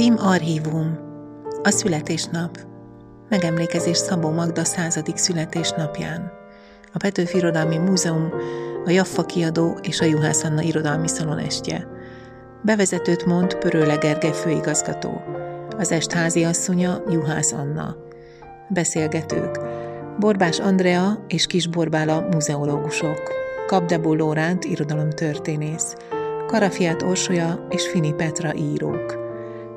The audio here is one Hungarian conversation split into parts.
PIM Archívum A születésnap Megemlékezés Szabó Magda századik születésnapján A Petőfi Irodalmi Múzeum, a Jaffa kiadó és a Juhász Anna Irodalmi Szalon estje. Bevezetőt mond Pörőle Gergely főigazgató. Az est háziasszonya Juhász Anna. Beszélgetők Borbás Andrea és Kis Borbála muzeológusok. Kapdebó Lóránt irodalomtörténész. Karafiát Orsolya és Fini Petra írók.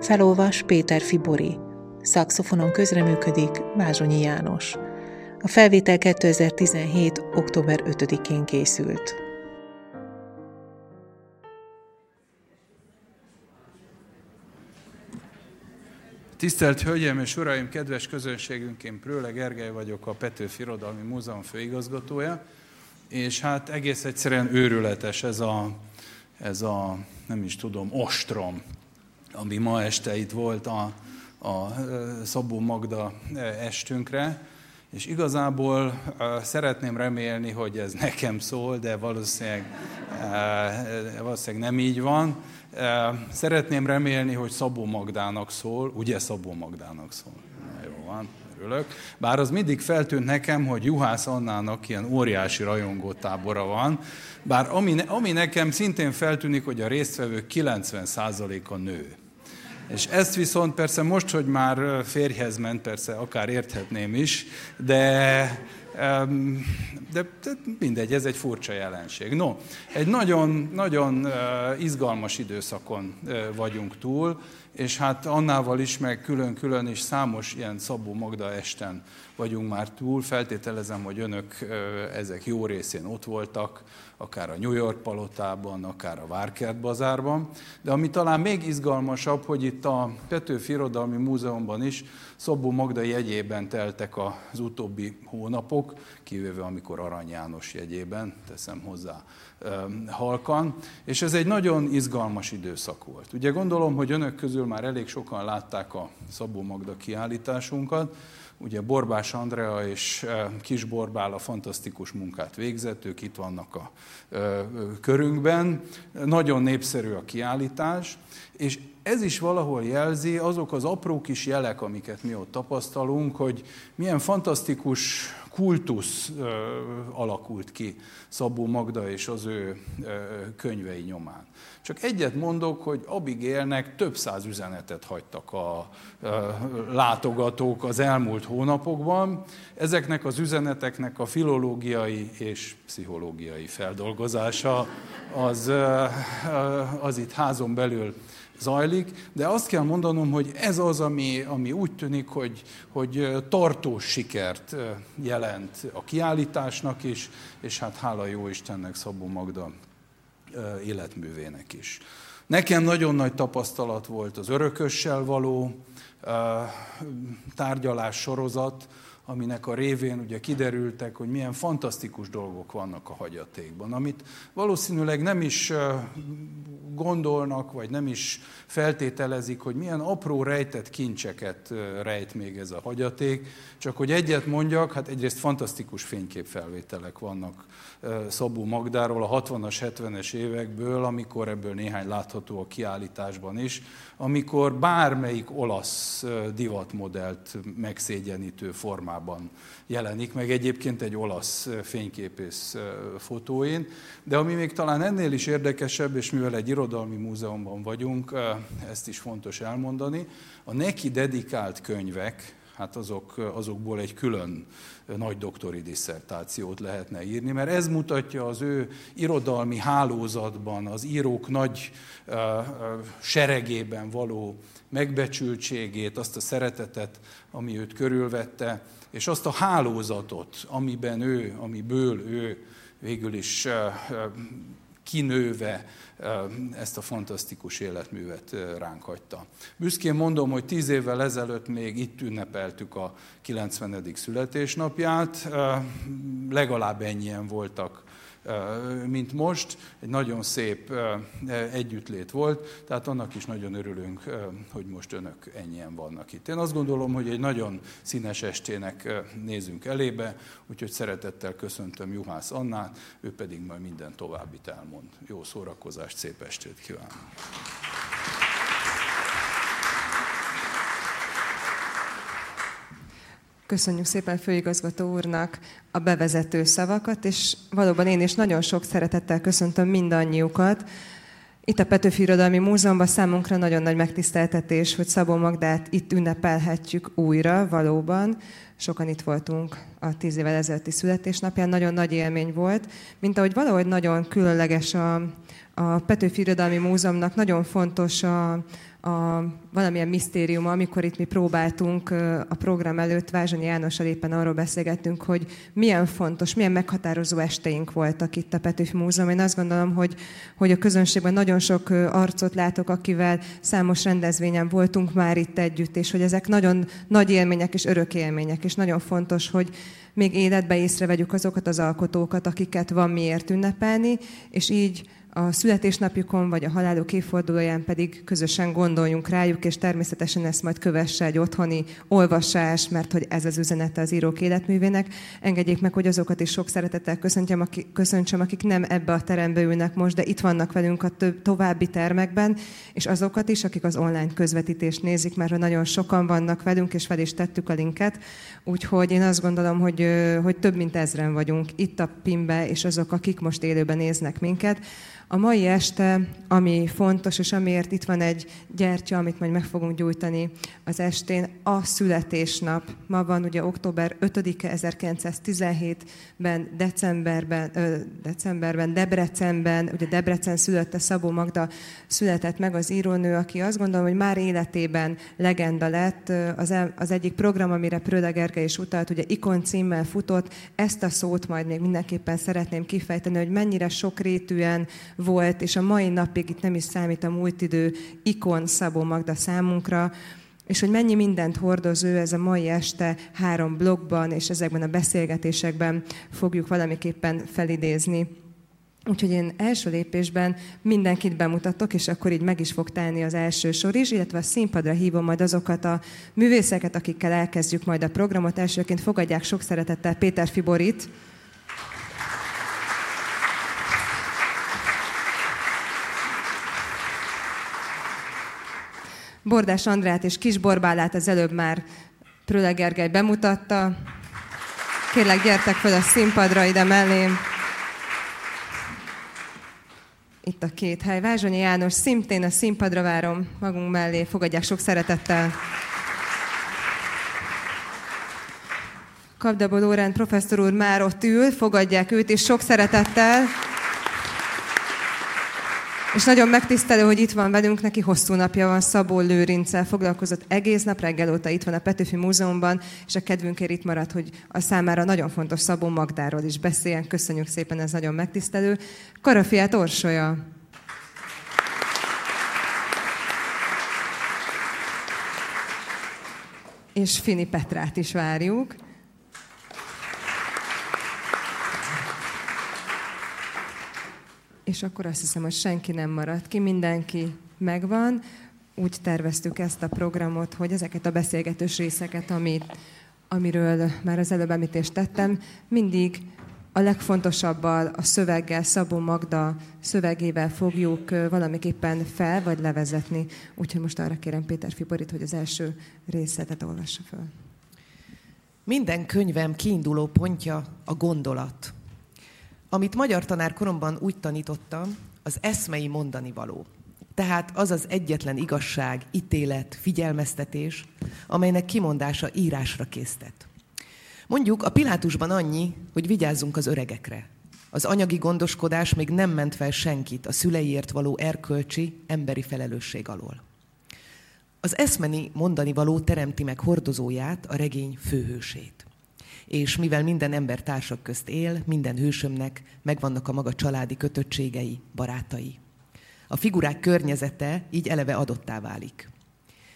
Felolvas Péter Fibori. Szakszofonon közreműködik Vázsonyi János. A felvétel 2017. október 5-én készült. Tisztelt Hölgyeim és Uraim, kedves közönségünk, én Prőle Gergely vagyok, a Petőfi Irodalmi Múzeum főigazgatója, és hát egész egyszerűen őrületes ez a, ez a nem is tudom, ostrom, ami ma este itt volt a, a Szabó Magda estünkre, és igazából szeretném remélni, hogy ez nekem szól, de valószínűleg, valószínűleg nem így van. Szeretném remélni, hogy Szabó Magdának szól, ugye Szabó Magdának szól. Na, jó van, örülök. Bár az mindig feltűnt nekem, hogy Juhász Annának ilyen óriási rajongótábora van, bár ami, ami nekem szintén feltűnik, hogy a résztvevők 90%-a nő. És ezt viszont persze most, hogy már férjhez ment, persze akár érthetném is, de, de, de mindegy, ez egy furcsa jelenség. No, egy nagyon, nagyon izgalmas időszakon vagyunk túl, és hát annával is, meg külön-külön is számos ilyen Szabó Magda esten vagyunk már túl. Feltételezem, hogy önök ezek jó részén ott voltak, akár a New York palotában, akár a Várkert bazárban. De ami talán még izgalmasabb, hogy itt a Petőfi Irodalmi Múzeumban is Szabó Magda jegyében teltek az utóbbi hónapok, kivéve amikor Arany János jegyében, teszem hozzá halkan, és ez egy nagyon izgalmas időszak volt. Ugye gondolom, hogy önök közül már elég sokan látták a Szabó Magda kiállításunkat, Ugye Borbás Andrea és Kis Borbál a fantasztikus munkát végzett, ők itt vannak a körünkben. Nagyon népszerű a kiállítás, és ez is valahol jelzi azok az apró kis jelek, amiket mi ott tapasztalunk, hogy milyen fantasztikus kultusz alakult ki Szabó Magda és az ő könyvei nyomán. Csak egyet mondok, hogy Abigélnek több száz üzenetet hagytak a látogatók az elmúlt hónapokban. Ezeknek az üzeneteknek a filológiai és pszichológiai feldolgozása az, az itt házon belül zajlik, de azt kell mondanom, hogy ez az, ami, ami úgy tűnik, hogy, hogy tartós sikert jelent a kiállításnak is, és hát hála jó Istennek Szabó Magda életművének is. Nekem nagyon nagy tapasztalat volt az örökössel való tárgyalás sorozat, aminek a révén ugye kiderültek, hogy milyen fantasztikus dolgok vannak a hagyatékban, amit valószínűleg nem is gondolnak, vagy nem is feltételezik, hogy milyen apró rejtett kincseket rejt még ez a hagyaték. Csak hogy egyet mondjak, hát egyrészt fantasztikus fényképfelvételek vannak Szabó Magdáról a 60-as, 70-es évekből, amikor ebből néhány látható a kiállításban is, amikor bármelyik olasz divatmodellt megszégyenítő formában jelenik meg, egyébként egy olasz fényképész fotóin, de ami még talán ennél is érdekesebb, és mivel egy irodalmi múzeumban vagyunk, ezt is fontos elmondani, a neki dedikált könyvek, hát azok, azokból egy külön nagy doktori disszertációt lehetne írni, mert ez mutatja az ő irodalmi hálózatban, az írók nagy uh, seregében való megbecsültségét, azt a szeretetet, ami őt körülvette, és azt a hálózatot, amiben ő, amiből ő végül is kinőve ezt a fantasztikus életművet ránk hagyta. Büszkén mondom, hogy tíz évvel ezelőtt még itt ünnepeltük a 90. születésnapját, legalább ennyien voltak mint most. Egy nagyon szép együttlét volt, tehát annak is nagyon örülünk, hogy most önök ennyien vannak itt. Én azt gondolom, hogy egy nagyon színes estének nézünk elébe, úgyhogy szeretettel köszöntöm Juhász Annát, ő pedig majd minden továbbit elmond. Jó szórakozást, szép estét kívánok! Köszönjük szépen főigazgató úrnak a bevezető szavakat, és valóban én is nagyon sok szeretettel köszöntöm mindannyiukat. Itt a Petőfi Irodalmi Múzeumban számunkra nagyon nagy megtiszteltetés, hogy Szabó Magdát itt ünnepelhetjük újra, valóban. Sokan itt voltunk a tíz évvel ezelőtti születésnapján, nagyon nagy élmény volt, mint ahogy valahogy nagyon különleges a, a Petőfi Irodalmi Múzeumnak, nagyon fontos a, a valamilyen misztériuma, amikor itt mi próbáltunk a program előtt, Vázsonyi Jánossal éppen arról beszélgettünk, hogy milyen fontos, milyen meghatározó esteink voltak itt a Petőfi Múzeum. Én azt gondolom, hogy, hogy a közönségben nagyon sok arcot látok, akivel számos rendezvényen voltunk már itt együtt, és hogy ezek nagyon nagy élmények és örök élmények, és nagyon fontos, hogy még életbe észrevegyük azokat az alkotókat, akiket van miért ünnepelni, és így a születésnapjukon vagy a haláluk évfordulóján pedig közösen gondoljunk rájuk, és természetesen ezt majd kövesse egy otthoni olvasás, mert hogy ez az üzenete az írók életművének. Engedjék meg, hogy azokat is sok szeretettel köszöntsem, akik, köszöntsem, akik nem ebbe a terembe ülnek most, de itt vannak velünk a több, további termekben, és azokat is, akik az online közvetítést nézik, mert nagyon sokan vannak velünk, és fel is tettük a linket. Úgyhogy én azt gondolom, hogy, hogy több mint ezren vagyunk itt a PIM-be, és azok, akik most élőben néznek minket. A mai este, ami fontos, és amiért itt van egy gyertya, amit majd meg fogunk gyújtani az estén, a születésnap. Ma van ugye október 5-e 1917-ben, decemberben, ö, decemberben, Debrecenben, ugye Debrecen szülötte Szabó Magda született meg az írónő, aki azt gondolom, hogy már életében legenda lett. Az, az egyik program, amire Pröde Gergely is utalt, ugye Ikon címmel futott, ezt a szót majd még mindenképpen szeretném kifejteni, hogy mennyire sokrétűen volt, és a mai napig itt nem is számít a múlt idő ikon Szabó Magda számunkra, és hogy mennyi mindent hordoz ő ez a mai este három blogban, és ezekben a beszélgetésekben fogjuk valamiképpen felidézni. Úgyhogy én első lépésben mindenkit bemutatok, és akkor így meg is fog telni az első sor is, illetve a színpadra hívom majd azokat a művészeket, akikkel elkezdjük majd a programot. Elsőként fogadják sok szeretettel Péter Fiborit, Bordás Andrát és Kis Borbálát az előbb már Pröle Gergely bemutatta. Kérlek, gyertek fel a színpadra ide mellém. Itt a két hely. Vázsonyi János szintén a színpadra várom magunk mellé. Fogadják sok szeretettel. Kapdabó Lórend professzor úr már ott ül, fogadják őt, és sok szeretettel. És nagyon megtisztelő, hogy itt van velünk, neki hosszú napja van, Szabó Lőrinccel foglalkozott egész nap reggel óta itt van a Petőfi Múzeumban, és a kedvünkért itt maradt, hogy a számára nagyon fontos Szabó Magdáról is beszéljen. Köszönjük szépen, ez nagyon megtisztelő. Karafiát Orsolya. És Fini Petrát is várjuk. És akkor azt hiszem, hogy senki nem maradt ki, mindenki megvan. Úgy terveztük ezt a programot, hogy ezeket a beszélgetős részeket, amit, amiről már az előbb említést tettem, mindig a legfontosabbal, a szöveggel, Szabó Magda szövegével fogjuk valamiképpen fel vagy levezetni. Úgyhogy most arra kérem Péter Fiborit, hogy az első részletet olvassa föl. Minden könyvem kiinduló pontja a gondolat. Amit magyar tanár koromban úgy tanítottam, az eszmei mondani való. Tehát az az egyetlen igazság, ítélet, figyelmeztetés, amelynek kimondása írásra késztet. Mondjuk a Pilátusban annyi, hogy vigyázzunk az öregekre. Az anyagi gondoskodás még nem ment fel senkit a szüleiért való erkölcsi, emberi felelősség alól. Az eszmeni mondani való teremti meg hordozóját, a regény főhősét és mivel minden ember társak közt él, minden hősömnek megvannak a maga családi kötöttségei, barátai. A figurák környezete így eleve adottá válik.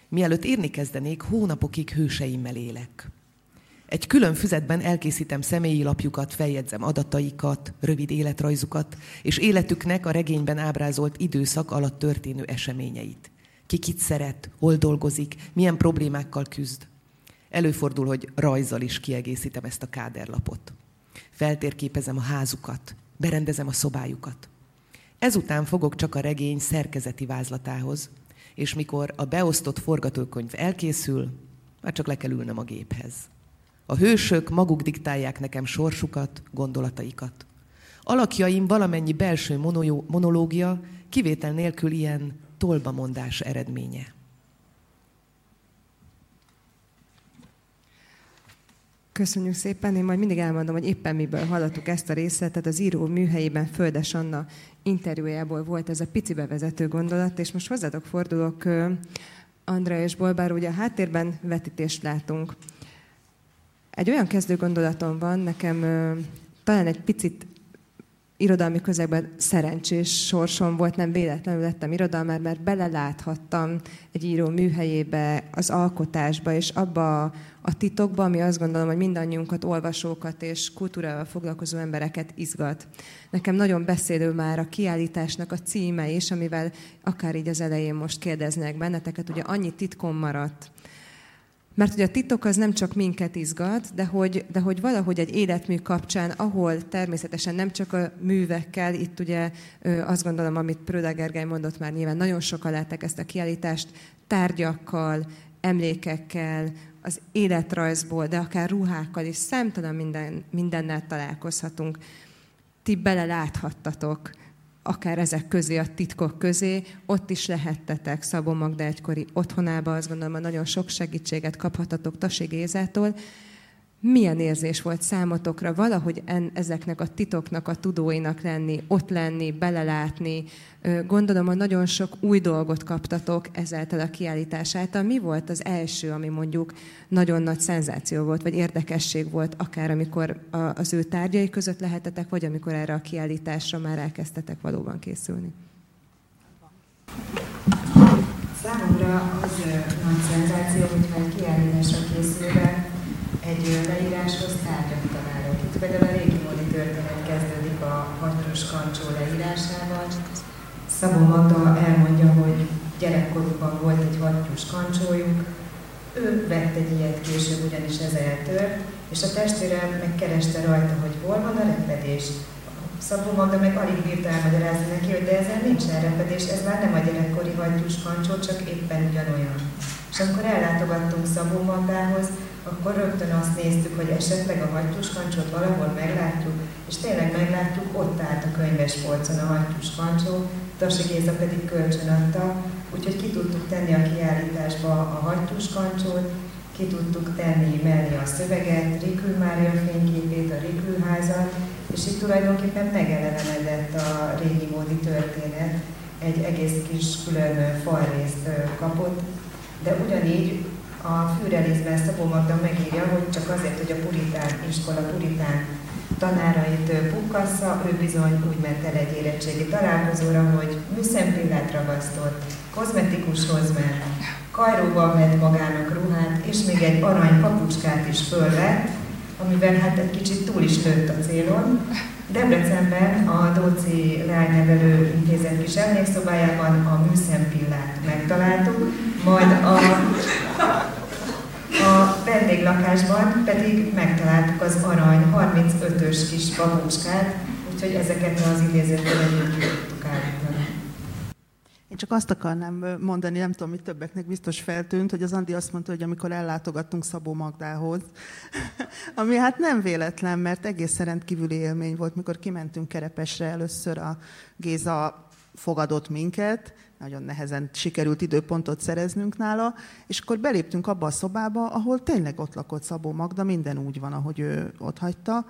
Mielőtt írni kezdenék, hónapokig hőseimmel élek. Egy külön füzetben elkészítem személyi lapjukat, feljegyzem adataikat, rövid életrajzukat, és életüknek a regényben ábrázolt időszak alatt történő eseményeit. Ki kit szeret, hol dolgozik, milyen problémákkal küzd. Előfordul, hogy rajzzal is kiegészítem ezt a káderlapot. Feltérképezem a házukat, berendezem a szobájukat. Ezután fogok csak a regény szerkezeti vázlatához, és mikor a beosztott forgatókönyv elkészül, már csak le kell ülnem a géphez. A hősök maguk diktálják nekem sorsukat, gondolataikat. Alakjaim valamennyi belső monológia kivétel nélkül ilyen tolbamondás eredménye. Köszönjük szépen. Én majd mindig elmondom, hogy éppen miből hallottuk ezt a részletet. Az író műhelyében Földes Anna interjújából volt ez a pici bevezető gondolat, és most hozzátok fordulok, Andrea és Bolbár, ugye a háttérben vetítést látunk. Egy olyan kezdő gondolatom van, nekem talán egy picit irodalmi közegben szerencsés sorsom volt, nem véletlenül lettem irodalmár, mert beleláthattam egy író műhelyébe, az alkotásba, és abba a titokba, ami azt gondolom, hogy mindannyiunkat, olvasókat és kultúrával foglalkozó embereket izgat. Nekem nagyon beszélő már a kiállításnak a címe is, amivel akár így az elején most kérdeznek benneteket, ugye annyi titkom maradt, mert hogy a titok az nem csak minket izgat, de hogy, de hogy valahogy egy életmű kapcsán, ahol természetesen nem csak a művekkel, itt ugye azt gondolom, amit Pröda Gergely mondott már nyilván, nagyon sokan látták ezt a kiállítást, tárgyakkal, emlékekkel, az életrajzból, de akár ruhákkal is számtalan minden, mindennel találkozhatunk. Ti beleláthattatok akár ezek közé, a titkok közé, ott is lehettetek Szabó Magda egykori otthonába, azt gondolom, hogy nagyon sok segítséget kaphatatok Tasi Gézától. Milyen érzés volt számotokra valahogy en, ezeknek a titoknak a tudóinak lenni, ott lenni, belelátni? Gondolom, hogy nagyon sok új dolgot kaptatok ezáltal a kiállítás által. Mi volt az első, ami mondjuk nagyon nagy szenzáció volt, vagy érdekesség volt, akár amikor az ő tárgyai között lehetetek, vagy amikor erre a kiállításra már elkezdtetek valóban készülni? Számomra az nagy szenzáció, hogyha egy kiállításra készülve egy leíráshoz tárgyat találok. Itt például a régi módi történet kezdődik a hatros kancsó leírásával. Szabó Magda elmondja, hogy gyerekkorukban volt egy hattyús kancsójuk, ő vett egy ilyet később, ugyanis ez eltört, és a testvére megkereste rajta, hogy hol van a repedés. Szabó Magda meg alig bírta elmagyarázni neki, hogy de ezzel nincsen repedés, ez már nem a gyerekkori hattyús kancsó, csak éppen ugyanolyan. És amikor ellátogattunk Szabó Magdához, akkor rögtön azt néztük, hogy esetleg a hattyús kancsót valahol meglátjuk, és tényleg meglátjuk, ott állt a könyves polcon a hattyús kancsó, Tasi Géza pedig kölcsön adta, úgyhogy ki tudtuk tenni a kiállításba a hattyús kancsót, ki tudtuk tenni mellé a szöveget, Rikül Mária fényképét, a Rikül házat, és itt tulajdonképpen megelevenedett a régi módi történet, egy egész kis külön falrészt kapott, de ugyanígy a Führerizben Szabó Magda megírja, hogy csak azért, hogy a puritán iskola, puritán tanárait pukkassza, ő bizony úgy ment el egy érettségi találkozóra, hogy műszempillát ragasztott, kozmetikushoz ment, kajróban vett magának ruhát, és még egy arany papucskát is fölvett, amivel hát egy kicsit túl is lőtt a célon. Debrecenben a Dóci Leánynevelő Intézet kis emlékszobájában a műszempillát megtaláltuk, majd a a vendéglakásban pedig megtaláltuk az arany 35-ös kis babucskát, úgyhogy ezeket az idézetben együtt tudtuk állítani. Én csak azt akarnám mondani, nem tudom, hogy többeknek biztos feltűnt, hogy az Andi azt mondta, hogy amikor ellátogattunk Szabó Magdához, ami hát nem véletlen, mert egészen rendkívüli élmény volt, mikor kimentünk Kerepesre először a Géza fogadott minket, nagyon nehezen sikerült időpontot szereznünk nála, és akkor beléptünk abba a szobába, ahol tényleg ott lakott Szabó Magda, minden úgy van, ahogy ő ott hagyta.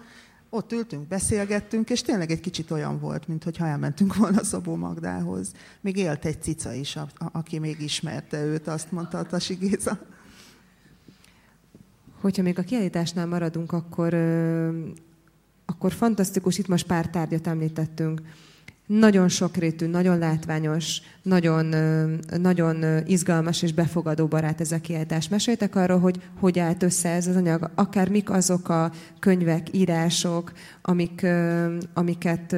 Ott ültünk, beszélgettünk, és tényleg egy kicsit olyan volt, mintha elmentünk volna Szabó Magdához. Még élt egy cica is, a, a, aki még ismerte őt, azt mondta a Tasi Géza. Hogyha még a kiállításnál maradunk, akkor, akkor fantasztikus, itt most pár tárgyat említettünk nagyon sokrétű, nagyon látványos, nagyon, nagyon izgalmas és befogadó barát ez a kiáltás. Meséltek arról, hogy hogy állt össze ez az anyag, akár mik azok a könyvek, írások, amik, amiket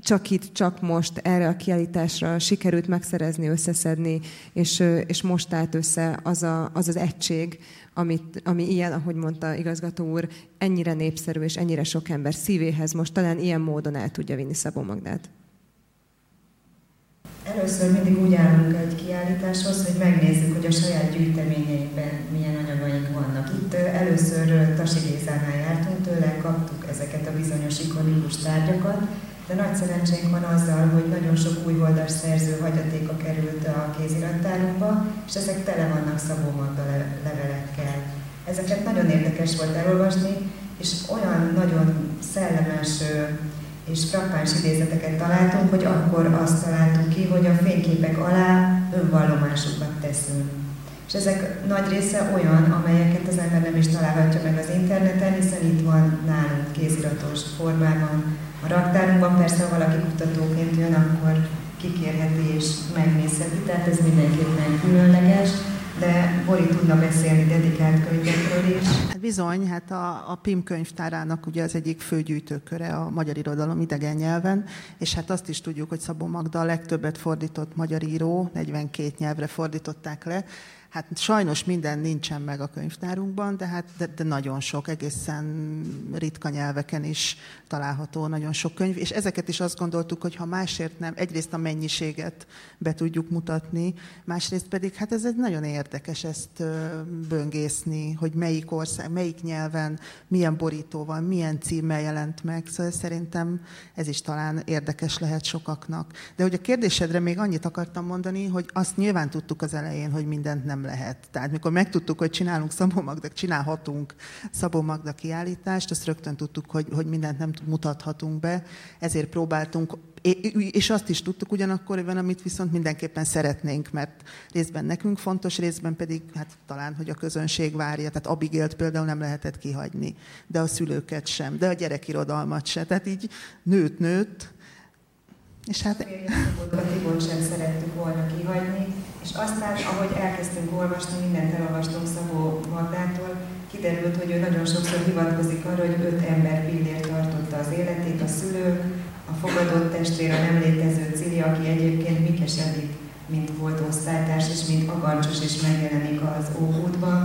csak itt, csak most erre a kiállításra sikerült megszerezni, összeszedni, és, és most állt össze az a, az, az egység, amit, ami ilyen, ahogy mondta igazgató úr, ennyire népszerű és ennyire sok ember szívéhez most talán ilyen módon el tudja vinni Szabó Magdát. Először mindig úgy állunk egy kiállításhoz, hogy megnézzük, hogy a saját gyűjteményeinkben milyen anyagaink vannak. Itt először Tasi Gézánál jártunk, tőle kaptuk ezeket a bizonyos ikonikus tárgyakat, de nagy szerencsénk van azzal, hogy nagyon sok újholdas szerző hagyatéka került a kézirattárunkba, és ezek tele vannak Szabó Magda levelekkel. Ezeket nagyon érdekes volt elolvasni, és olyan nagyon szellemes és frappáns idézeteket találtunk, hogy akkor azt találtuk ki, hogy a fényképek alá önvallomásokat teszünk. És ezek nagy része olyan, amelyeket az ember nem is találhatja meg az interneten, hiszen itt van nálunk kéziratos formában. A raktárunkban persze, ha valaki kutatóként jön, akkor kikérheti és megnézheti, tehát ez mindenképpen különleges de Bori tudna beszélni dedikált könyvekről is. Hát bizony, hát a, a PIM könyvtárának ugye az egyik főgyűjtőköre a magyar irodalom idegen nyelven, és hát azt is tudjuk, hogy Szabó Magda a legtöbbet fordított magyar író, 42 nyelvre fordították le, Hát sajnos minden nincsen meg a könyvtárunkban, de, hát, de, de nagyon sok, egészen ritka nyelveken is található nagyon sok könyv, és ezeket is azt gondoltuk, hogy ha másért nem, egyrészt a mennyiséget be tudjuk mutatni, másrészt pedig, hát ez egy nagyon érdekes ezt böngészni, hogy melyik ország, melyik nyelven, milyen borítóval, milyen címmel jelent meg, szóval szerintem ez is talán érdekes lehet sokaknak. De hogy a kérdésedre még annyit akartam mondani, hogy azt nyilván tudtuk az elején, hogy mindent nem nem lehet. Tehát mikor megtudtuk, hogy csinálunk Szabó Magda, csinálhatunk Szabó Magda kiállítást, azt rögtön tudtuk, hogy, hogy mindent nem mutathatunk be, ezért próbáltunk és azt is tudtuk ugyanakkor, hogy amit viszont mindenképpen szeretnénk, mert részben nekünk fontos, részben pedig hát talán, hogy a közönség várja. Tehát Abigélt például nem lehetett kihagyni, de a szülőket sem, de a gyerekirodalmat se. Tehát így nőtt, nőtt, és hát... A Tibort sem szerettük volna kihagyni, és aztán, ahogy elkezdtünk olvasni, mindent elolvastunk Szabó Magdától, kiderült, hogy ő nagyon sokszor hivatkozik arra, hogy öt ember pillér tartotta az életét, a szülő, a fogadott testvér, a nem létező Cili, aki egyébként Mikesedik, mint volt osztálytárs, és mint agancsos is megjelenik az Ókútban.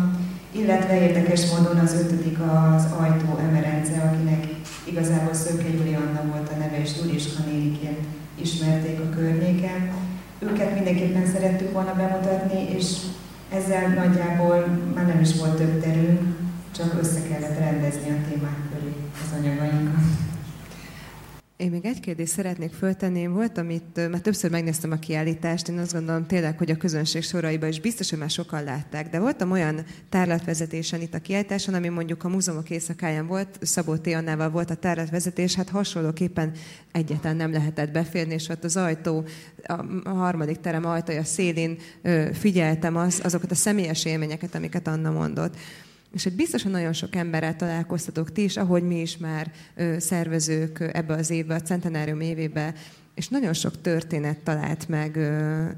Illetve érdekes módon az ötödik az Ajtó Emerence, akinek igazából Szöke Julianna volt a neve, és Duriska néniként ismerték a környéken. Őket mindenképpen szerettük volna bemutatni, és ezzel nagyjából már nem is volt több terünk, csak össze kellett rendezni a témák köré az anyagainkat. Én még egy kérdést szeretnék föltenni. Volt, amit, mert többször megnéztem a kiállítást, én azt gondolom tényleg, hogy a közönség soraiban is biztos, hogy már sokan látták, de voltam olyan tárlatvezetésen itt a kiállításon, ami mondjuk a múzeumok éjszakáján volt, Szabó T. Annával volt a tárlatvezetés, hát hasonlóképpen egyetlen nem lehetett beférni, és ott az ajtó, a harmadik terem ajtaja szélén figyeltem az, azokat a személyes élményeket, amiket Anna mondott és hogy biztosan nagyon sok emberrel találkoztatok ti is, ahogy mi is már szervezők ebbe az évbe, a centenárium évébe, és nagyon sok történet talált meg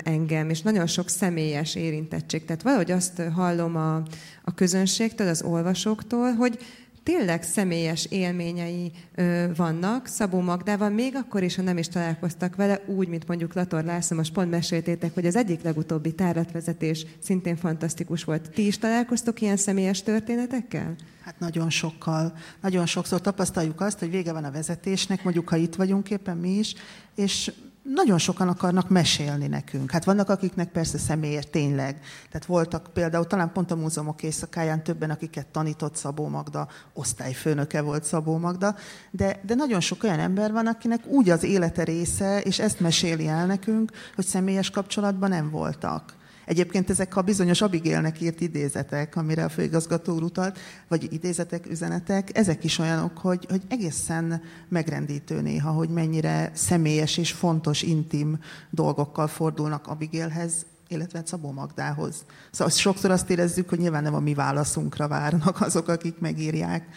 engem, és nagyon sok személyes érintettség. Tehát valahogy azt hallom a, a közönségtől, az olvasóktól, hogy tényleg személyes élményei ö, vannak Szabó Magdával, még akkor is, ha nem is találkoztak vele, úgy, mint mondjuk Lator László, most pont meséltétek, hogy az egyik legutóbbi táratvezetés szintén fantasztikus volt. Ti is találkoztok ilyen személyes történetekkel? Hát nagyon sokkal. Nagyon sokszor tapasztaljuk azt, hogy vége van a vezetésnek, mondjuk ha itt vagyunk éppen mi is, és nagyon sokan akarnak mesélni nekünk. Hát vannak, akiknek persze személyes, tényleg. Tehát voltak például, talán pont a múzeumok éjszakáján többen, akiket tanított Szabó Magda, osztályfőnöke volt Szabó Magda, de, de nagyon sok olyan ember van, akinek úgy az élete része, és ezt meséli el nekünk, hogy személyes kapcsolatban nem voltak. Egyébként ezek a bizonyos Abigélnek írt idézetek, amire a főigazgató úr utalt, vagy idézetek, üzenetek, ezek is olyanok, hogy, hogy egészen megrendítő néha, hogy mennyire személyes és fontos, intim dolgokkal fordulnak Abigélhez, illetve Szabó Magdához. Szóval sokszor azt érezzük, hogy nyilván nem a mi válaszunkra várnak azok, akik megírják.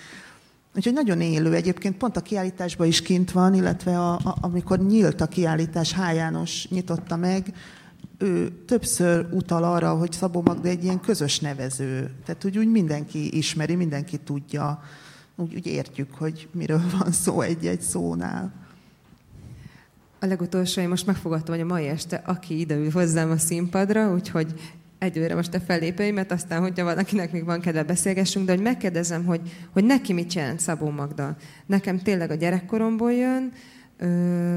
Úgyhogy nagyon élő. Egyébként pont a kiállításban is kint van, illetve a, a, amikor nyílt a kiállítás, H. János nyitotta meg, ő többször utal arra, hogy Szabó Magda egy ilyen közös nevező. Tehát úgy, úgy mindenki ismeri, mindenki tudja, úgy, úgy értjük, hogy miről van szó egy-egy szónál. A legutolsó, én most megfogadtam, hogy a mai este, aki ide ül hozzám a színpadra, úgyhogy egyőre most a fellépőimet, aztán, hogyha valakinek még van kedve beszélgessünk, de hogy megkérdezem, hogy, hogy neki mit jelent Szabó Magda. Nekem tényleg a gyerekkoromból jön,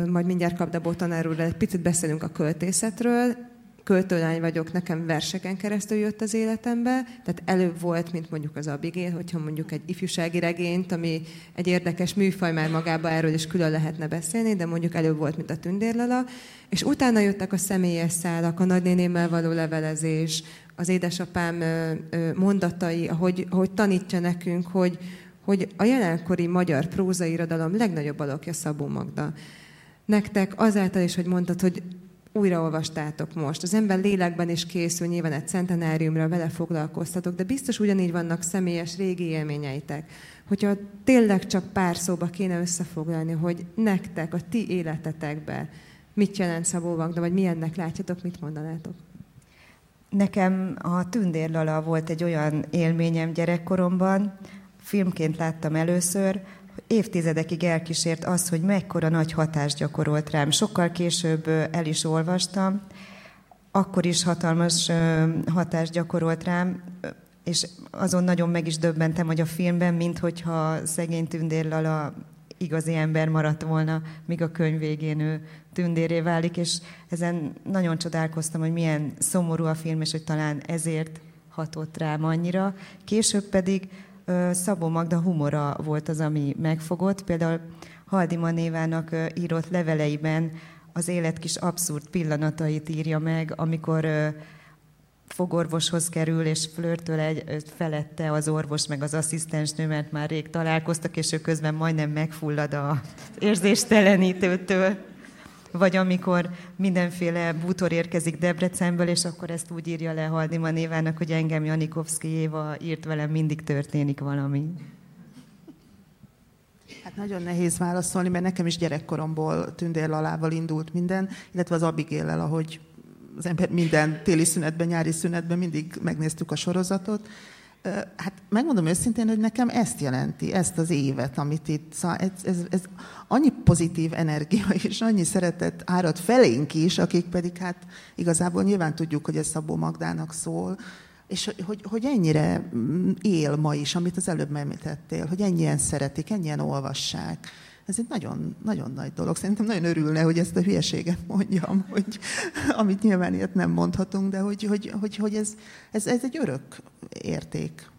majd mindjárt Kapdabó tanár úr, egy picit beszélünk a költészetről, költőlány vagyok, nekem verseken keresztül jött az életembe, tehát előbb volt, mint mondjuk az Abigail, hogyha mondjuk egy ifjúsági regényt, ami egy érdekes műfaj már magába erről is külön lehetne beszélni, de mondjuk előbb volt, mint a Tündérlala, és utána jöttek a személyes szálak, a nagynénémmel való levelezés, az édesapám mondatai, ahogy, ahogy tanítja nekünk, hogy, hogy a jelenkori magyar prózairodalom legnagyobb alakja Szabó Magda. Nektek azáltal is, hogy mondtad, hogy újraolvastátok most. Az ember lélekben is készül, nyilván egy centenáriumra vele foglalkoztatok, de biztos ugyanígy vannak személyes régi élményeitek. Hogyha tényleg csak pár szóba kéne összefoglalni, hogy nektek, a ti életetekben mit jelent Szabó Magda, vagy milyennek látjátok, mit mondanátok? Nekem a Tündérlala volt egy olyan élményem gyerekkoromban, filmként láttam először, évtizedekig elkísért az, hogy mekkora nagy hatást gyakorolt rám. Sokkal később el is olvastam, akkor is hatalmas hatást gyakorolt rám, és azon nagyon meg is döbbentem, hogy a filmben, mint hogyha szegény Tündérlala igazi ember maradt volna, míg a könyv végén ő tündéré válik, és ezen nagyon csodálkoztam, hogy milyen szomorú a film, és hogy talán ezért hatott rám annyira. Később pedig Szabó Magda humora volt az, ami megfogott. Például Haldima Névának írott leveleiben az élet kis abszurd pillanatait írja meg, amikor fogorvoshoz kerül, és flörtöl egy felette az orvos meg az asszisztensnő, mert már rég találkoztak, és ő közben majdnem megfullad az érzéstelenítőtől. Vagy amikor mindenféle bútor érkezik Debrecenből, és akkor ezt úgy írja le Haldima névának, hogy engem Janikovszki Éva írt velem, mindig történik valami. Hát nagyon nehéz válaszolni, mert nekem is gyerekkoromból tündérlalával indult minden, illetve az Abigéllel, ahogy az ember minden téli szünetben, nyári szünetben mindig megnéztük a sorozatot. Hát megmondom őszintén, hogy nekem ezt jelenti, ezt az évet, amit itt, szóval ez, ez, ez annyi pozitív energia és annyi szeretet árad felénk is, akik pedig hát igazából nyilván tudjuk, hogy ez Szabó Magdának szól, és hogy, hogy ennyire mm, él ma is, amit az előbb említettél, hogy ennyien szeretik, ennyien olvassák. Ez egy nagyon, nagyon nagy dolog. Szerintem nagyon örülne, hogy ezt a hülyeséget mondjam, hogy, amit nyilván ilyet nem mondhatunk, de hogy, hogy, hogy, hogy ez, ez, ez egy örök érték.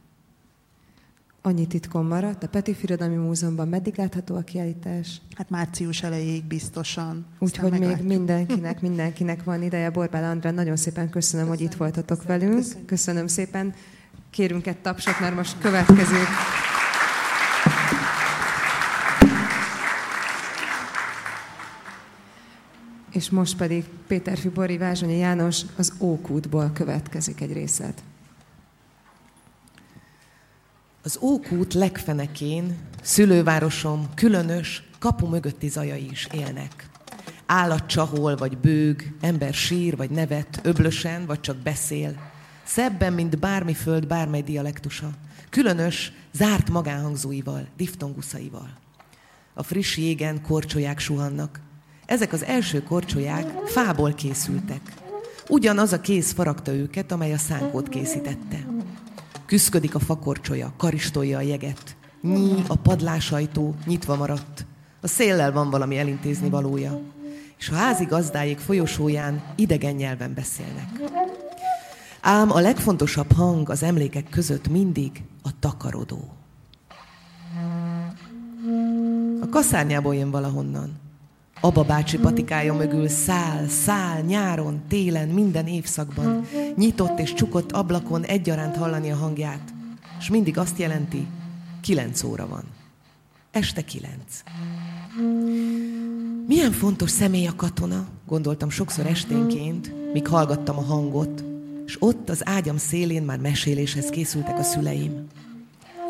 Annyi titkom maradt. A Peti Irodalmi Múzeumban meddig látható a kiállítás? Hát március elejéig biztosan. Úgyhogy még mindenkinek, mindenkinek van ideje. Borbál Andrá, nagyon szépen köszönöm, köszönöm hogy itt voltatok köszönöm, velünk. Köszönöm. köszönöm szépen. Kérünk egy tapsot, mert most következő És most pedig Péter Fibori Vázsonyi János az Ókútból következik egy részlet. Az Ókút legfenekén, szülővárosom különös, kapu mögötti zajai is élnek. Állat csahol, vagy bőg, ember sír, vagy nevet, öblösen, vagy csak beszél. Szebben, mint bármi föld, bármely dialektusa. Különös, zárt magánhangzóival, diftonguszaival. A friss jégen korcsolyák suhannak, ezek az első korcsolyák fából készültek. Ugyanaz a kéz faragta őket, amely a szánkót készítette. Küszködik a fakorcsolya, karistolja a jeget. Nyí, a padlásajtó nyitva maradt. A széllel van valami elintézni valója. És a házi gazdáik folyosóján idegen nyelven beszélnek. Ám a legfontosabb hang az emlékek között mindig a takarodó. A kaszárnyából jön valahonnan. Aba bácsi patikája mögül száll, száll, nyáron, télen, minden évszakban. Nyitott és csukott ablakon egyaránt hallani a hangját. És mindig azt jelenti, kilenc óra van. Este kilenc. Milyen fontos személy a katona, gondoltam sokszor esténként, míg hallgattam a hangot, és ott az ágyam szélén már meséléshez készültek a szüleim.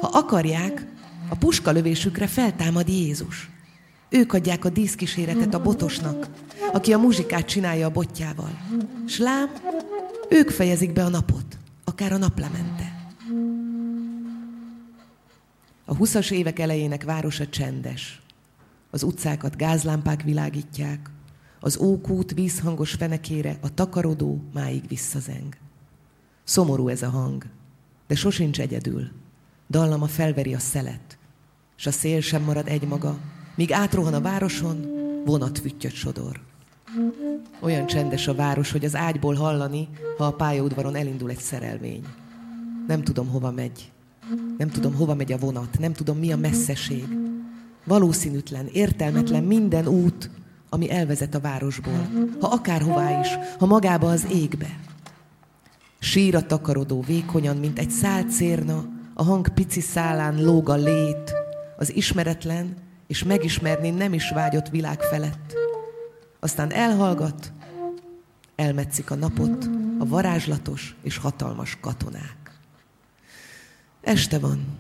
Ha akarják, a puskalövésükre feltámad Jézus. Ők adják a díszkíséretet a botosnak, aki a muzsikát csinálja a botjával. S lám, ők fejezik be a napot, akár a naplemente. A huszas évek elejének városa csendes. Az utcákat gázlámpák világítják, az ókút vízhangos fenekére a takarodó máig visszazeng. Szomorú ez a hang, de sosincs egyedül. Dallama felveri a szelet, s a szél sem marad egymaga, míg átrohan a városon, vonatfüttyöt sodor. Olyan csendes a város, hogy az ágyból hallani, ha a pályaudvaron elindul egy szerelvény. Nem tudom, hova megy. Nem tudom, hova megy a vonat. Nem tudom, mi a messzeség. Valószínűtlen, értelmetlen minden út, ami elvezet a városból. Ha akárhová is, ha magába az égbe. Sír a takarodó vékonyan, mint egy szált cérna, a hang pici szálán lóg a lét, az ismeretlen és megismerni nem is vágyott világ felett. Aztán elhallgat, elmetszik a napot a varázslatos és hatalmas katonák. Este van,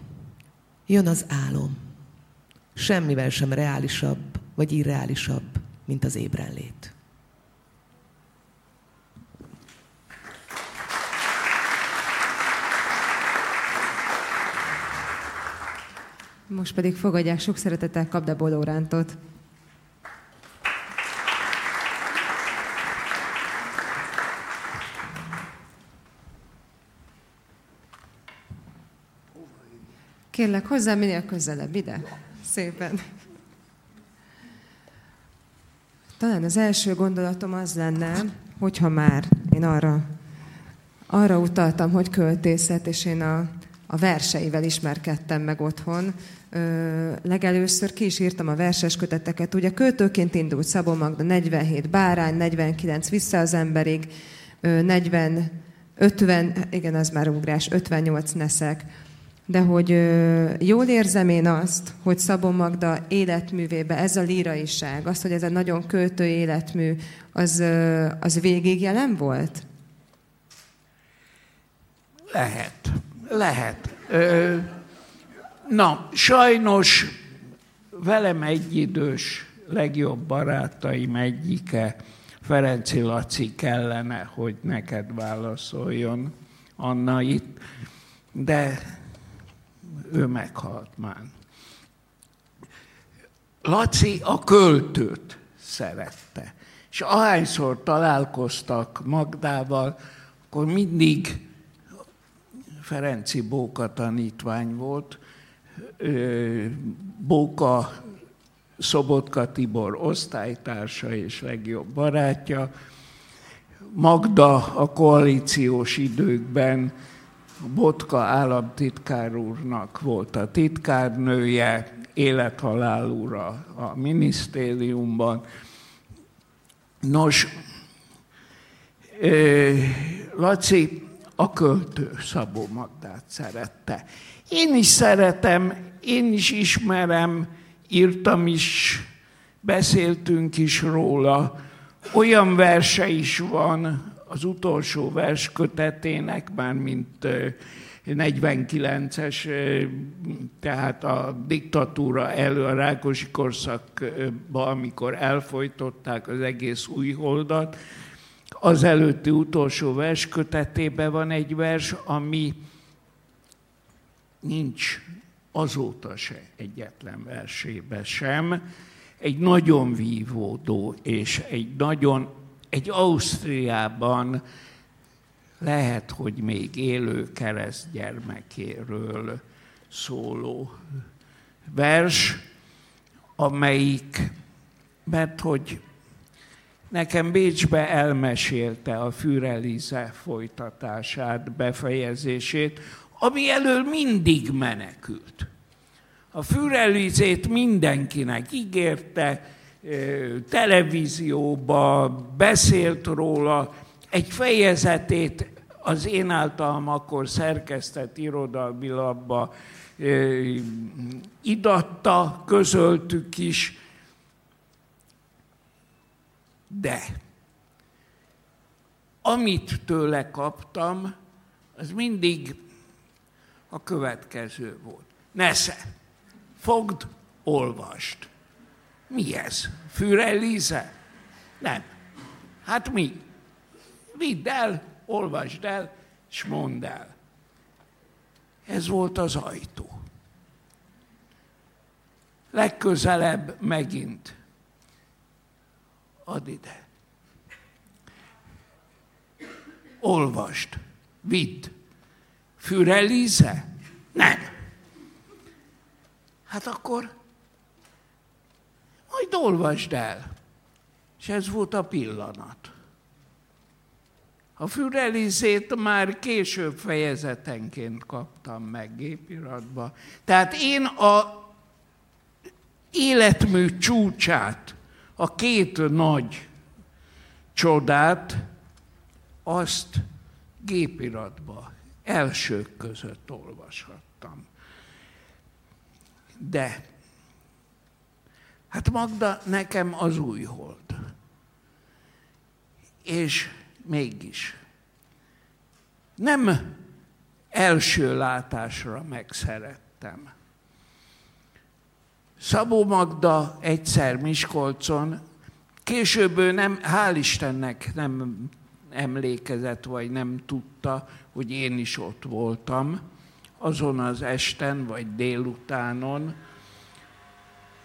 jön az álom. Semmivel sem reálisabb vagy irreálisabb, mint az ébrenlét. Most pedig fogadják sok szeretettel Kapda Bolórántot. Kérlek, hozzá minél közelebb ide. Szépen. Talán az első gondolatom az lenne, hogyha már én arra, arra utaltam, hogy költészet, és én a, a verseivel ismerkedtem meg otthon. Ö, legelőször ki is írtam a verses köteteket. Ugye költőként indult Szabó Magda, 47 bárány, 49 vissza az emberig, ö, 40, 50, igen, az már ugrás, 58 neszek de hogy jól érzem én azt, hogy Szabó Magda életművébe ez a líraiság, az, hogy ez a nagyon költő életmű, az, az végig jelen volt? Lehet, lehet. Na, sajnos velem egyidős legjobb barátaim egyike, Ferenci Laci kellene, hogy neked válaszoljon Anna itt, de ő meghalt már. Laci a költőt szerette. És ahányszor találkoztak Magdával, akkor mindig Ferenci Bóka tanítvány volt, Bóka Szobotka Tibor osztálytársa és legjobb barátja, Magda a koalíciós időkben Botka államtitkár úrnak volt a titkárnője, élethalál úra a minisztériumban. Nos, Laci a költő Szabó Magdát szerette. Én is szeretem, én is ismerem, írtam is, beszéltünk is róla. Olyan verse is van, az utolsó vers kötetének, már mint 49-es, tehát a diktatúra elő a Rákosi korszakban, amikor elfolytották az egész újholdat, az előtti utolsó vers kötetében van egy vers, ami nincs azóta se egyetlen versébe sem. Egy nagyon vívódó és egy nagyon egy Ausztriában lehet, hogy még élő keresztgyermekéről szóló vers, amelyik, mert hogy nekem Bécsbe elmesélte a Fürelize folytatását, befejezését, ami elől mindig menekült. A Fürelizét mindenkinek ígérte, televízióba beszélt róla, egy fejezetét az én általam akkor szerkesztett irodalmi labba idatta, közöltük is, de amit tőle kaptam, az mindig a következő volt. Nesze, fogd, olvast. Mi ez? Fürelize? Nem. Hát mi? Vidd el, olvasd el, és mondd el. Ez volt az ajtó. Legközelebb megint. Add ide. Olvasd, vidd. Fürelize? Nem. Hát akkor majd olvasd el. És ez volt a pillanat. A fürelizét már később fejezetenként kaptam meg gépiratba. Tehát én a életmű csúcsát, a két nagy csodát, azt gépiratba elsők között olvashattam. De hát Magda nekem az új hold. És mégis nem első látásra megszerettem. Szabó Magda egyszer Miskolcon, később ő nem, hál' Istennek nem emlékezett, vagy nem tudta, hogy én is ott voltam, azon az esten, vagy délutánon,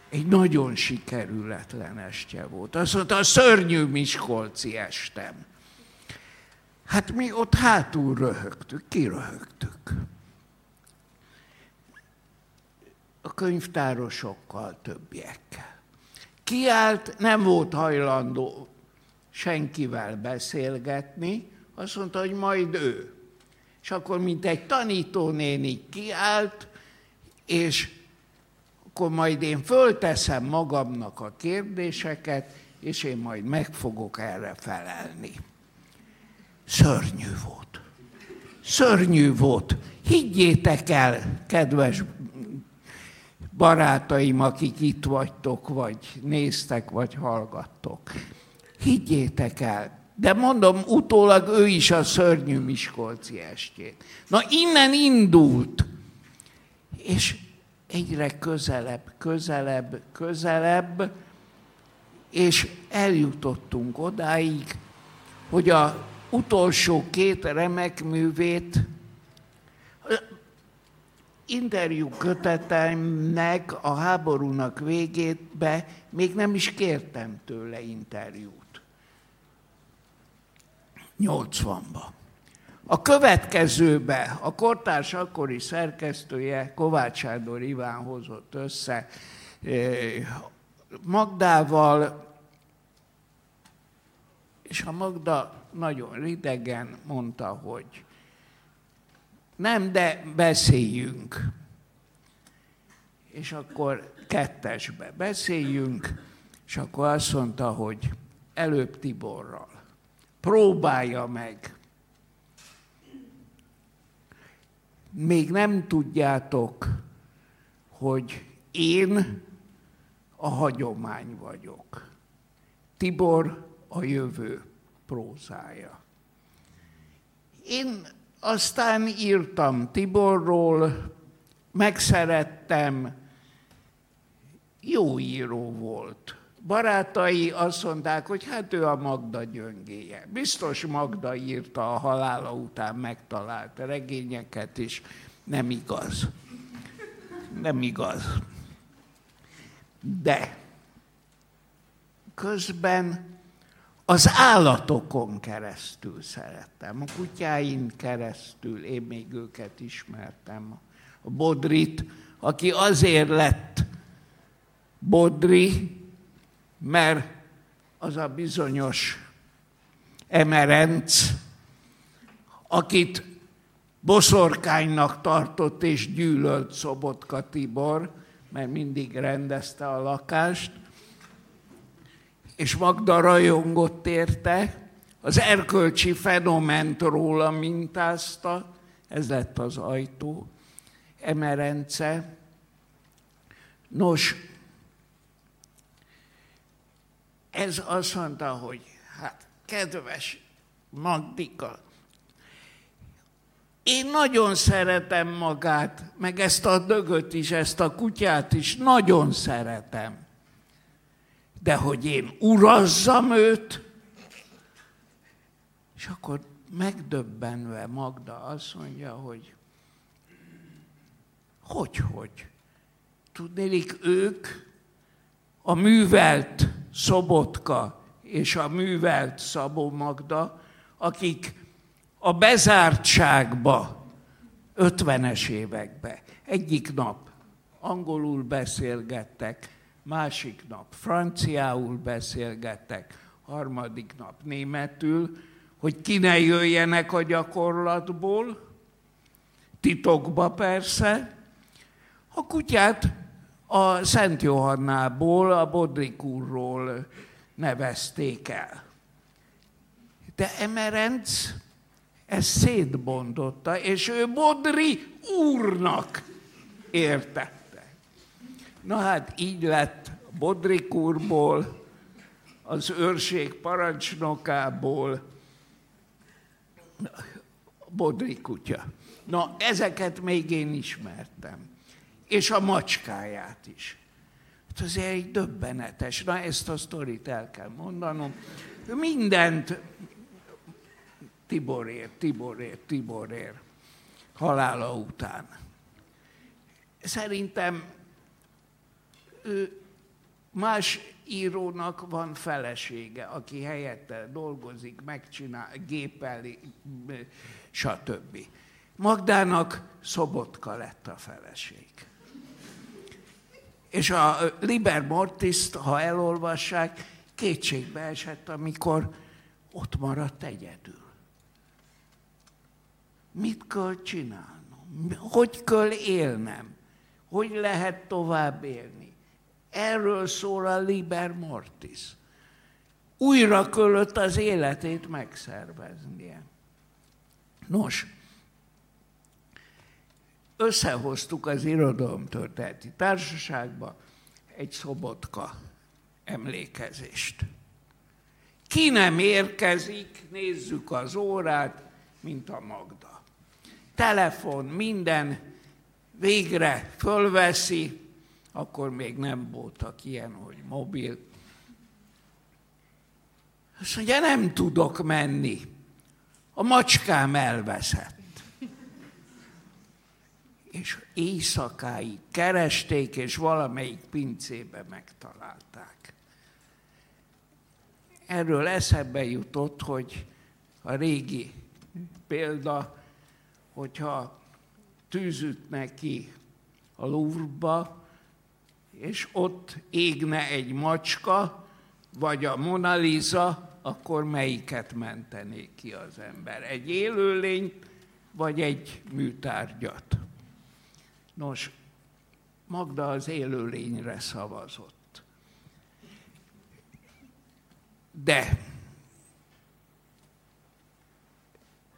egy nagyon sikerületlen estje volt. Azt mondta, a szörnyű Miskolci estem. Hát mi ott hátul röhögtük, kiröhögtük. A könyvtárosokkal, többiekkel. Kiállt, nem volt hajlandó senkivel beszélgetni, azt mondta, hogy majd ő. És akkor, mint egy tanítónéni kiállt, és akkor majd én fölteszem magamnak a kérdéseket, és én majd meg fogok erre felelni. Szörnyű volt. Szörnyű volt. Higgyétek el, kedves barátaim, akik itt vagytok, vagy néztek, vagy hallgattok. Higgyétek el. De mondom, utólag ő is a szörnyű Miskolci estjét. Na innen indult. És egyre közelebb, közelebb, közelebb, és eljutottunk odáig, hogy a utolsó két remek művét interjú kötetemnek a háborúnak végétbe még nem is kértem tőle interjút. 80-ba. A következőbe a kortárs akkori szerkesztője Kovács Sándor Iván hozott össze eh, Magdával, és a Magda nagyon ridegen mondta, hogy nem, de beszéljünk. És akkor kettesbe beszéljünk, és akkor azt mondta, hogy előbb Tiborral. Próbálja meg. Még nem tudjátok, hogy én a hagyomány vagyok. Tibor a jövő prózája. Én aztán írtam Tiborról, megszerettem, jó író volt. Barátai azt mondták, hogy hát ő a Magda gyöngéje. Biztos Magda írta a halála után megtalált regényeket is. Nem igaz. Nem igaz. De közben az állatokon keresztül szerettem, a kutyáin keresztül, én még őket ismertem. A Bodrit, aki azért lett Bodri, mert az a bizonyos emerenc, akit boszorkánynak tartott és gyűlölt Szobotka Tibor, mert mindig rendezte a lakást, és Magda rajongott érte, az erkölcsi fenoment róla mintázta, ez lett az ajtó, emerence. Nos, ez azt mondta, hogy hát kedves Magdika, én nagyon szeretem magát, meg ezt a dögöt is, ezt a kutyát is, nagyon szeretem de hogy én urazzam őt, és akkor megdöbbenve Magda azt mondja, hogy hogy, hogy? Tudnélik, ők a művelt Szobotka és a művelt Szabó Magda, akik a bezártságba, 50-es évekbe egyik nap angolul beszélgettek, másik nap franciául beszélgetek, harmadik nap németül, hogy ki ne jöjjenek a gyakorlatból, titokba persze. A kutyát a Szent Johannából, a Bodrik úrról nevezték el. De Emerenc ezt szétbondotta, és ő Bodri úrnak értette. Na hát így lett Bodrik úrból, az őrség parancsnokából Bodri kutya. Na, ezeket még én ismertem. És a macskáját is. Hát azért egy döbbenetes. Na, ezt a sztorit el kell mondanom. Mindent Tiborér, Tiborér, Tiborér halála után. Szerintem ő más írónak van felesége, aki helyette dolgozik, megcsinál, gépeli, stb. Magdának Szobotka lett a feleség. És a Liber Mortis, ha elolvassák, kétségbe esett, amikor ott maradt egyedül. Mit kell csinálnom? Hogy kell élnem? Hogy lehet tovább élni? Erről szól a Liber Mortis. Újra kellett az életét megszerveznie. Nos, összehoztuk az irodalomtörténeti társaságba egy szobotka emlékezést. Ki nem érkezik, nézzük az órát, mint a Magda. Telefon, minden végre fölveszi, akkor még nem voltak ilyen, hogy mobil. Azt mondja, nem tudok menni. A macskám elveszett és éjszakáig keresték, és valamelyik pincébe megtalálták. Erről eszembe jutott, hogy a régi példa, hogyha tűzüt ki a Louvre-ba, és ott égne egy macska, vagy a Mona Lisa, akkor melyiket mentené ki az ember? Egy élőlényt, vagy egy műtárgyat? Nos, Magda az élőlényre szavazott. De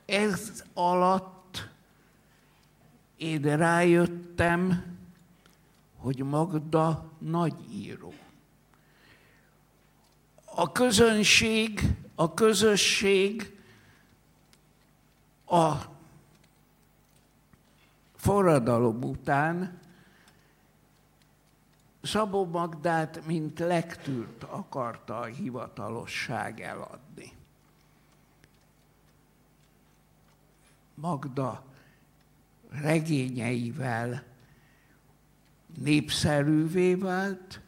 ez alatt én rájöttem, hogy Magda nagy író. A közönség, a közösség a forradalom után Szabó Magdát, mint lektűrt akarta a hivatalosság eladni. Magda regényeivel népszerűvé vált,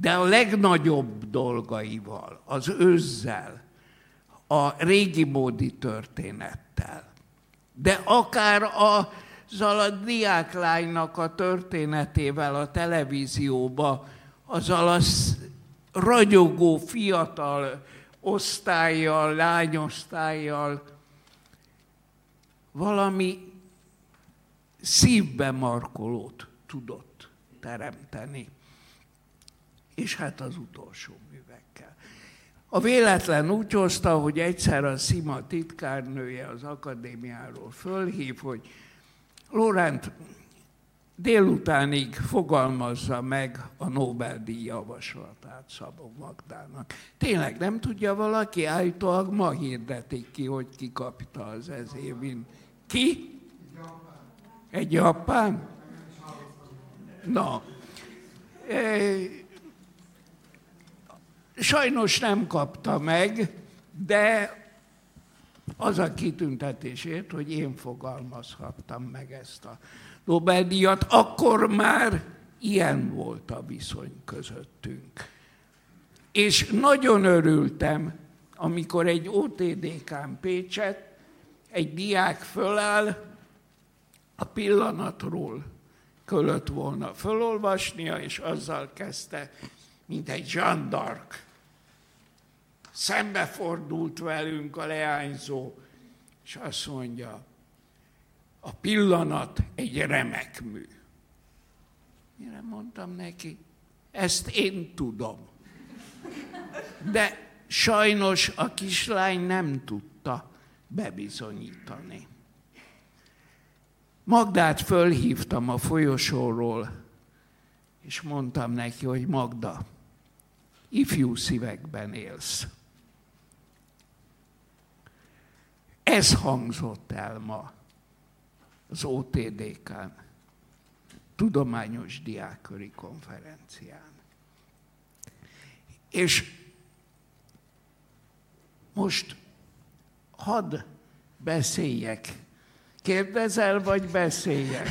de a legnagyobb dolgaival, az őzzel, a régi módi történettel, de akár a a diáklánynak a történetével a televízióba, azzal a ragyogó fiatal osztályjal, lányosztályjal valami szívbe markolót tudott teremteni. És hát az utolsó művekkel. A véletlen úgy hozta, hogy egyszer a Szima titkárnője az akadémiáról fölhív, hogy Lorent délutánig fogalmazza meg a Nobel-díj javaslatát Szabó Magdának. Tényleg nem tudja valaki? Állítólag ma hirdetik ki, hogy ki kapta az ez évin. Ki? Egy japán? Na. Sajnos nem kapta meg, de az a kitüntetésért, hogy én fogalmazhattam meg ezt a Nobel-díjat, akkor már ilyen volt a viszony közöttünk. És nagyon örültem, amikor egy OTDK-n Pécset egy diák föláll a pillanatról kellett volna felolvasnia, és azzal kezdte, mint egy zsandark. Szembefordult velünk a leányzó, és azt mondja, a pillanat egy remek mű. Mire mondtam neki, ezt én tudom. De sajnos a kislány nem tudta bebizonyítani. Magdát fölhívtam a folyosóról, és mondtam neki, hogy Magda, ifjú szívekben élsz. Ez hangzott el ma az OTDK-n, Tudományos Diáköri Konferencián. És most hadd beszéljek. Kérdezel, vagy beszéljek?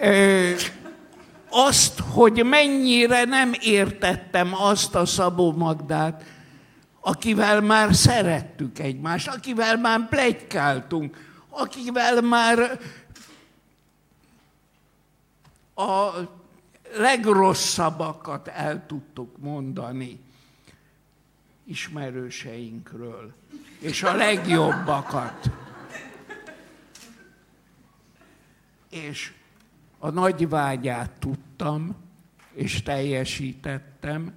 Ö, azt, hogy mennyire nem értettem azt a Szabó Magdát, akivel már szerettük egymást, akivel már plegykáltunk, akivel már a legrosszabbakat el tudtuk mondani ismerőseinkről, és a legjobbakat. És a nagy vágyát tudtam, és teljesítettem.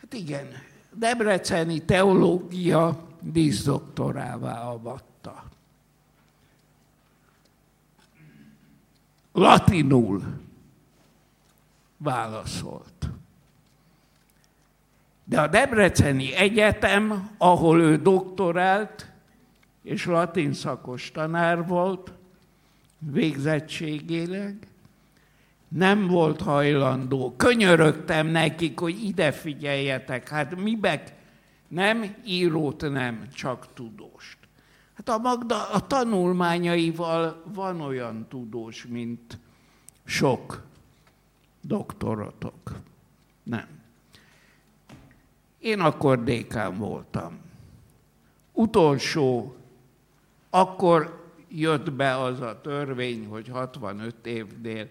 Hát igen, Debreceni teológia díszdoktorává avatta. Latinul válaszolt. De a Debreceni Egyetem, ahol ő doktorált, és latin szakos tanár volt, végzettségéleg, nem volt hajlandó. Könyörögtem nekik, hogy ide figyeljetek, hát mibek nem írót nem, csak tudóst. Hát a Magda a tanulmányaival van olyan tudós, mint sok doktoratok. Nem. Én akkor dékán voltam. Utolsó, akkor jött be az a törvény, hogy 65 évnél,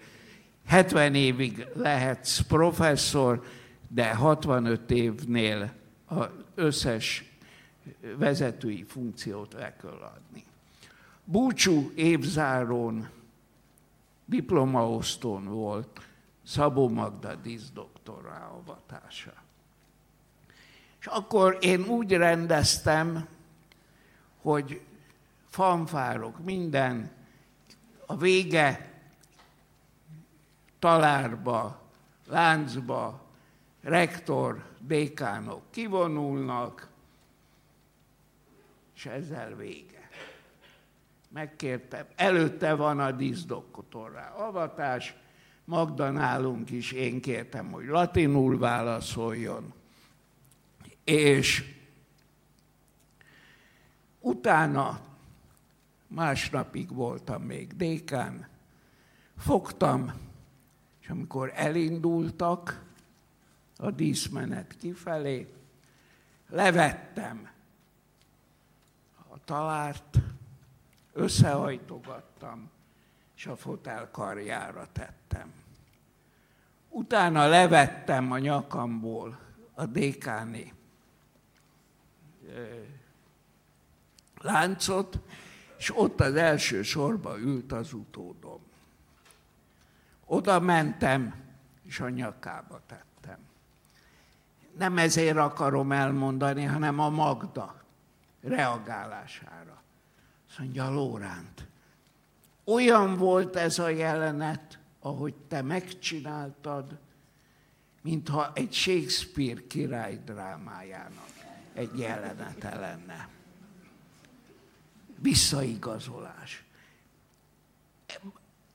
70 évig lehetsz professzor, de 65 évnél az összes vezetői funkciót le kell adni. Búcsú évzárón diplomaosztón volt Szabó Magda díszdoktorra avatása. És akkor én úgy rendeztem, hogy fanfárok, minden, a vége talárba, láncba, rektor, dékánok kivonulnak, és ezzel vége. Megkértem, előtte van a díszdoktorrá avatás, Magda nálunk is én kértem, hogy latinul válaszoljon, és utána másnapig voltam még dékán, fogtam, és amikor elindultak a díszmenet kifelé, levettem a talárt, összehajtogattam, és a fotel karjára tettem. Utána levettem a nyakamból a dékáni láncot, és ott az első sorba ült az utódom. Oda mentem, és a nyakába tettem. Nem ezért akarom elmondani, hanem a Magda reagálására. Azt mondja, Lóránt, olyan volt ez a jelenet, ahogy te megcsináltad, mintha egy Shakespeare király drámájának egy jelenete lenne. Visszaigazolás.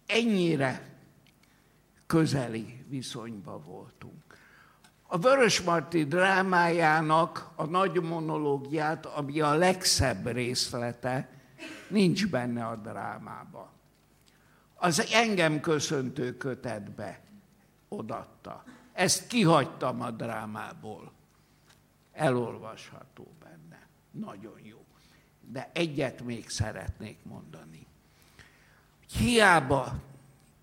Ennyire közeli viszonyba voltunk. A Vörösmarty drámájának a nagy monológiát, ami a legszebb részlete, nincs benne a drámába. Az engem köszöntő kötetbe odatta. Ezt kihagytam a drámából. Elolvasható benne. Nagyon jó. De egyet még szeretnék mondani. hiába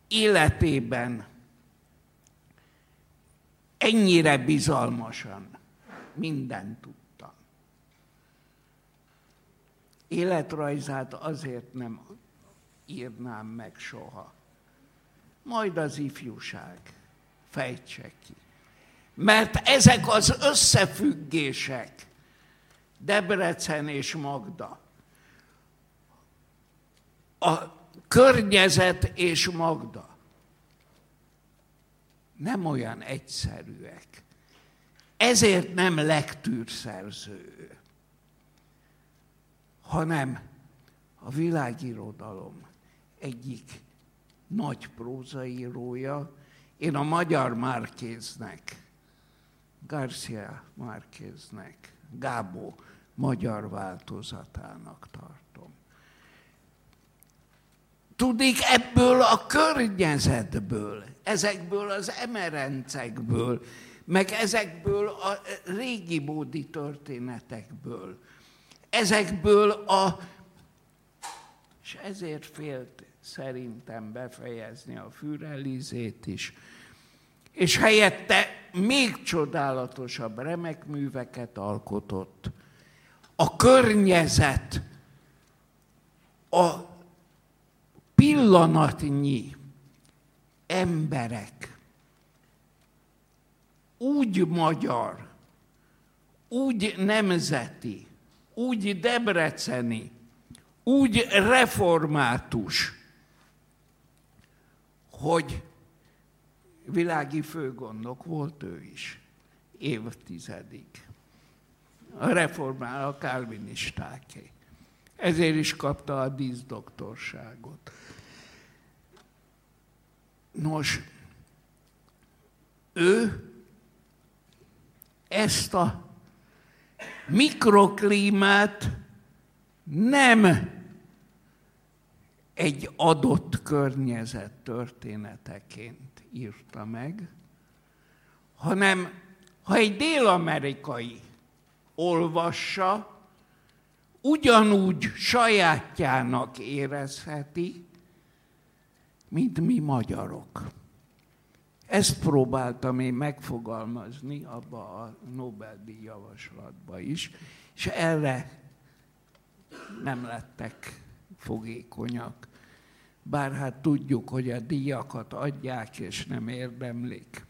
életében ennyire bizalmasan mindent tudtam. Életrajzát azért nem írnám meg soha. Majd az ifjúság fejtse ki. Mert ezek az összefüggések, Debrecen és Magda, a környezet és Magda. Nem olyan egyszerűek. Ezért nem lektűrszerző, hanem a világirodalom egyik nagy prózaírója, én a magyar Márkéznek, Garcia Márkéznek, Gábó magyar változatának tartom. Tudik ebből a környezetből, ezekből az emerencekből, meg ezekből a régi bódi történetekből, ezekből a... És ezért félt szerintem befejezni a Fürelizét is, és helyette még csodálatosabb remek műveket alkotott. A környezet, a pillanatnyi emberek úgy magyar, úgy nemzeti, úgy debreceni, úgy református, hogy világi főgondok volt ő is, évtizedig. A reformál a kálvinistáké. Ezért is kapta a díszdoktorságot. Nos, ő ezt a mikroklímát nem egy adott környezet történeteként írta meg, hanem ha egy dél-amerikai olvassa, ugyanúgy sajátjának érezheti, mint mi magyarok. Ezt próbáltam én megfogalmazni abba a Nobel-díj javaslatba is, és erre nem lettek fogékonyak. Bár hát tudjuk, hogy a díjakat adják, és nem érdemlik.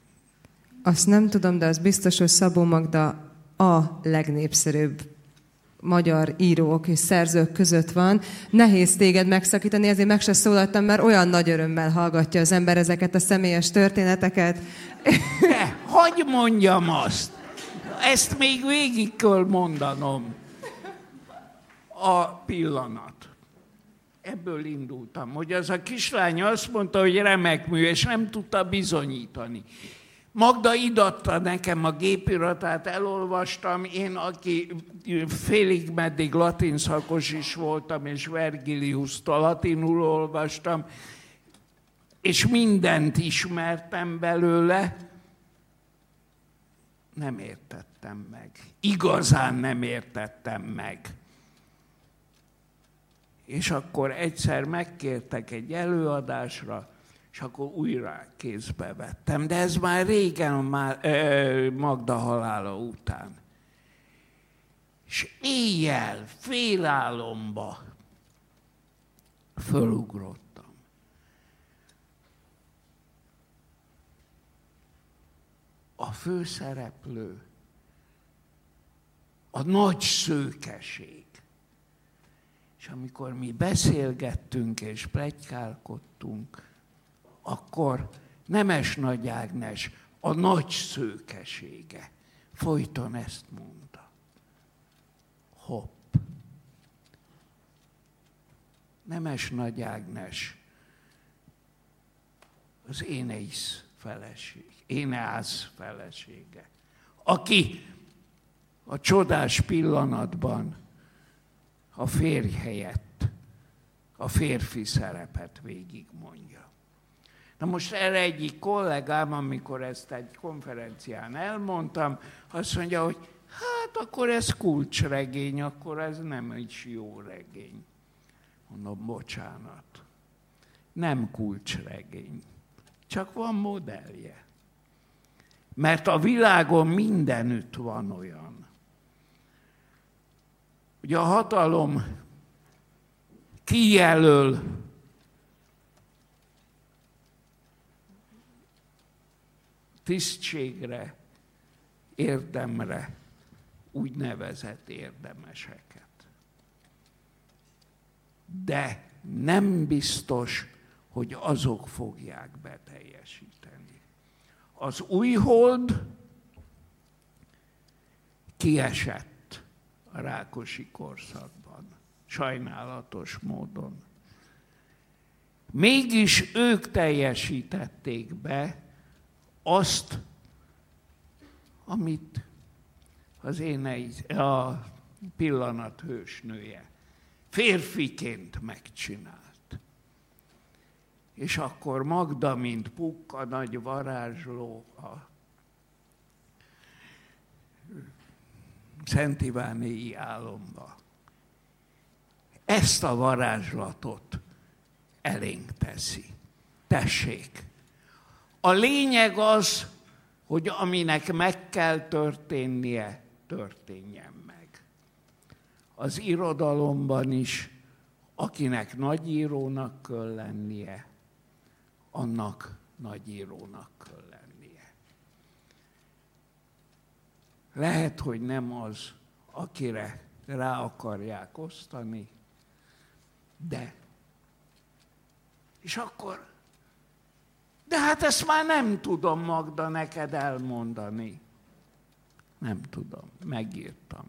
Azt nem tudom, de az biztos, hogy Szabó Magda a legnépszerűbb magyar írók és szerzők között van. Nehéz téged megszakítani, ezért meg se szólaltam, mert olyan nagy örömmel hallgatja az ember ezeket a személyes történeteket. De, hogy mondjam azt? Ezt még végig kell mondanom. A pillanat. Ebből indultam, hogy az a kislány azt mondta, hogy remek mű, és nem tudta bizonyítani. Magda idatta nekem a gépiratát, elolvastam, én, aki félig meddig latin szakos is voltam, és vergilius latinul olvastam, és mindent ismertem belőle, nem értettem meg. Igazán nem értettem meg. És akkor egyszer megkértek egy előadásra, és akkor újra kézbe vettem. De ez már régen, már, Magda halála után. És éjjel, félálomba fölugrottam. A főszereplő, a nagy szőkeség. És amikor mi beszélgettünk és plegykálkodtunk, akkor Nemes Nagy Ágnes a nagy szőkesége folyton ezt mondta. Hopp. Nemes Nagy Ágnes az Éneisz feleség, Éneász felesége, aki a csodás pillanatban a férj helyett a férfi szerepet végigmondja. Na most erre egyik kollégám, amikor ezt egy konferencián elmondtam, azt mondja, hogy hát akkor ez kulcsregény, akkor ez nem egy jó regény. Mondom, bocsánat. nem kulcsregény, csak van modellje. Mert a világon mindenütt van olyan. Ugye a hatalom kijelöl tisztségre, érdemre úgynevezett érdemeseket. De nem biztos, hogy azok fogják beteljesíteni. Az új hold kiesett a rákosi korszakban, sajnálatos módon. Mégis ők teljesítették be azt, amit az én a pillanat hősnője férfiként megcsinált. És akkor Magda, mint pukka nagy varázsló, a Szent Ivánéi álomba. Ezt a varázslatot elénk teszi. Tessék! A lényeg az, hogy aminek meg kell történnie, történjen meg. Az irodalomban is, akinek nagyírónak kell lennie, annak nagyírónak kell lennie. Lehet, hogy nem az, akire rá akarják osztani, de. És akkor, de hát ezt már nem tudom, Magda, neked elmondani. Nem tudom, megírtam.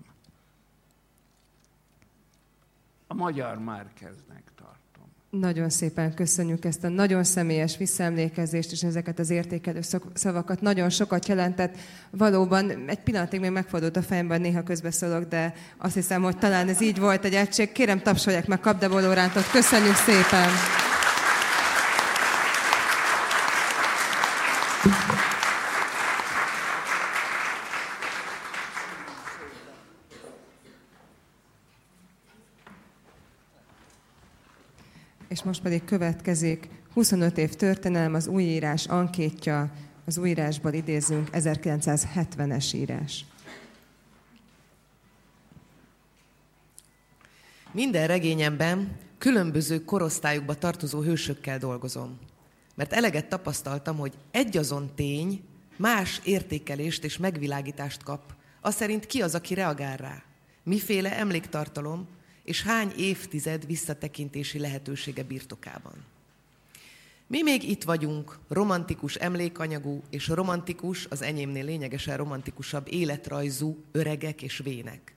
A magyar már kezdnek tartom. Nagyon szépen köszönjük ezt a nagyon személyes visszaemlékezést és ezeket az értékelő szavakat. Nagyon sokat jelentett. Valóban egy pillanatig még megfordult a fejemben, néha közbeszólok, de azt hiszem, hogy talán ez így volt egy egység. Kérem, tapsolják meg Kapdebolórántot. Köszönjük szépen! És most pedig következik 25 év történelem, az újírás ankétja, az újírásból idézünk 1970-es írás. Minden regényemben különböző korosztályokba tartozó hősökkel dolgozom. Mert eleget tapasztaltam, hogy egy azon tény más értékelést és megvilágítást kap, az szerint ki az, aki reagál rá. Miféle emléktartalom, és hány évtized visszatekintési lehetősége birtokában. Mi még itt vagyunk, romantikus emlékanyagú és romantikus, az enyémnél lényegesen romantikusabb életrajzú öregek és vének.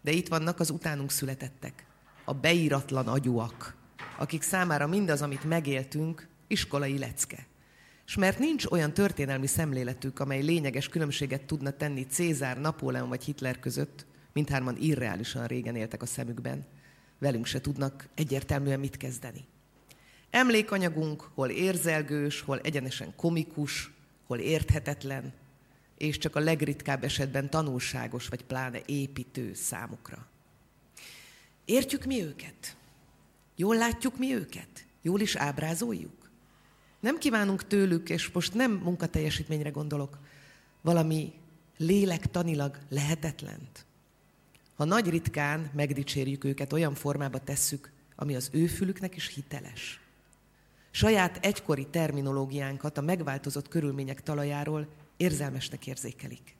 De itt vannak az utánunk születettek, a beíratlan agyúak, akik számára mindaz, amit megéltünk, iskolai lecke. És mert nincs olyan történelmi szemléletük, amely lényeges különbséget tudna tenni Cézár, Napóleon vagy Hitler között, mindhárman irreálisan régen éltek a szemükben, velünk se tudnak egyértelműen mit kezdeni. Emlékanyagunk hol érzelgős, hol egyenesen komikus, hol érthetetlen, és csak a legritkább esetben tanulságos, vagy pláne építő számukra. Értjük mi őket? Jól látjuk mi őket? Jól is ábrázoljuk? Nem kívánunk tőlük, és most nem munkateljesítményre gondolok, valami lélektanilag lehetetlent. Ha nagy ritkán megdicsérjük őket, olyan formába tesszük, ami az ő fülüknek is hiteles. Saját egykori terminológiánkat a megváltozott körülmények talajáról érzelmesnek érzékelik.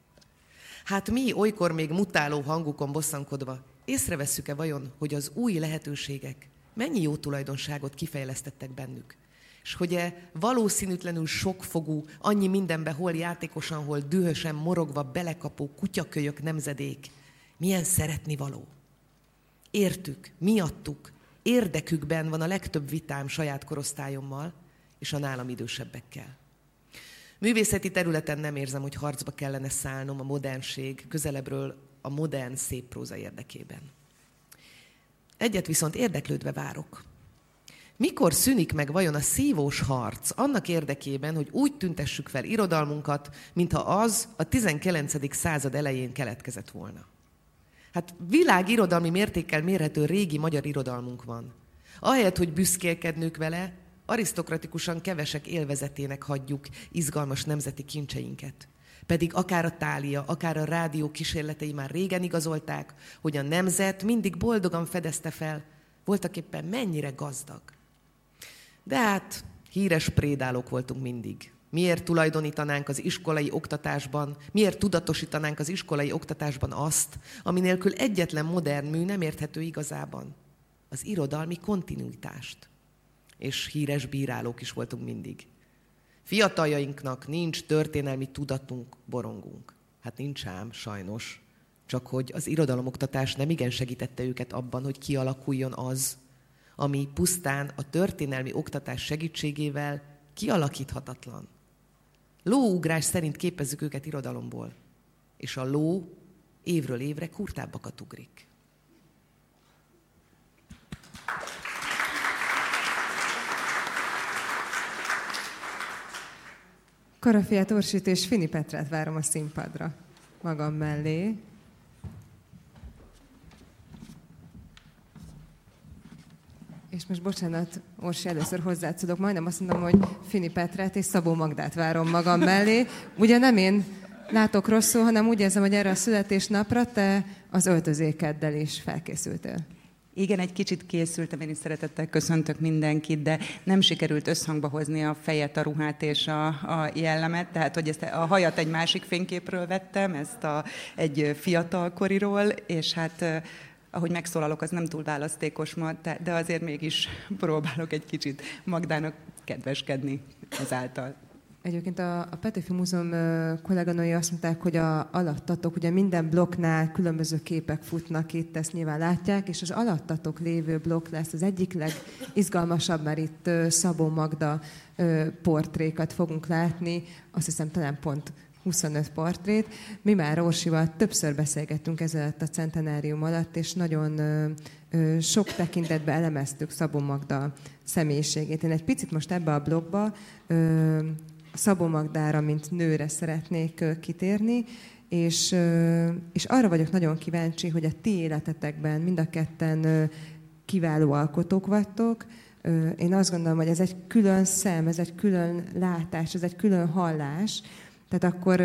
Hát mi, olykor még mutáló hangukon bosszankodva, észrevesszük-e vajon, hogy az új lehetőségek mennyi jó tulajdonságot kifejlesztettek bennük? És hogy-e valószínűtlenül sokfogú, annyi mindenbe hol játékosan, hol dühösen morogva belekapó kutyakölyök nemzedék milyen szeretni való. Értük, miattuk, érdekükben van a legtöbb vitám saját korosztályommal és a nálam idősebbekkel. Művészeti területen nem érzem, hogy harcba kellene szállnom a modernség közelebbről a modern szép próza érdekében. Egyet viszont érdeklődve várok. Mikor szűnik meg vajon a szívós harc annak érdekében, hogy úgy tüntessük fel irodalmunkat, mintha az a 19. század elején keletkezett volna? Hát világirodalmi mértékkel mérhető régi magyar irodalmunk van. Ahelyett, hogy büszkélkednünk vele, arisztokratikusan kevesek élvezetének hagyjuk izgalmas nemzeti kincseinket. Pedig akár a tália, akár a rádió kísérletei már régen igazolták, hogy a nemzet mindig boldogan fedezte fel, voltak éppen mennyire gazdag. De hát híres prédálók voltunk mindig. Miért tulajdonítanánk az iskolai oktatásban, miért tudatosítanánk az iskolai oktatásban azt, ami nélkül egyetlen modern mű nem érthető igazában? Az irodalmi kontinuitást. És híres bírálók is voltunk mindig. Fiataljainknak nincs történelmi tudatunk, borongunk. Hát nincs ám, sajnos. Csak hogy az irodalomoktatás nem igen segítette őket abban, hogy kialakuljon az, ami pusztán a történelmi oktatás segítségével kialakíthatatlan. Lóugrás szerint képezzük őket irodalomból, és a ló évről évre kurtábbakat ugrik. Karafiát Orsit és Fini Petrát várom a színpadra magam mellé. És most bocsánat, Orsi, először hozzátszudok, majdnem azt mondom, hogy Fini Petrát és Szabó Magdát várom magam mellé. Ugye nem én látok rosszul, hanem úgy érzem, hogy erre a születésnapra te az öltözékeddel is felkészültél. Igen, egy kicsit készültem, én is szeretettel köszöntök mindenkit, de nem sikerült összhangba hozni a fejet, a ruhát és a, a jellemet, tehát hogy ezt a hajat egy másik fényképről vettem, ezt a, egy fiatalkoriról, és hát ahogy megszólalok, az nem túl választékos ma, de azért mégis próbálok egy kicsit Magdának kedveskedni ezáltal. Egyébként a, a Petőfi Múzeum kolléganői azt mondták, hogy a alattatok, ugye minden blokknál különböző képek futnak itt, ezt nyilván látják, és az alattatok lévő blokk lesz az egyik legizgalmasabb, mert itt Szabó Magda portrékat fogunk látni, azt hiszem talán pont 25 portrét. Mi már Orsival többször beszélgettünk ezzel a centenárium alatt, és nagyon sok tekintetben elemeztük Szabó Magda személyiségét. Én egy picit most ebbe a blogba Szabó Magdára, mint nőre szeretnék kitérni, és, és arra vagyok nagyon kíváncsi, hogy a ti életetekben mind a ketten kiváló alkotók vagytok. Én azt gondolom, hogy ez egy külön szem, ez egy külön látás, ez egy külön hallás. Tehát akkor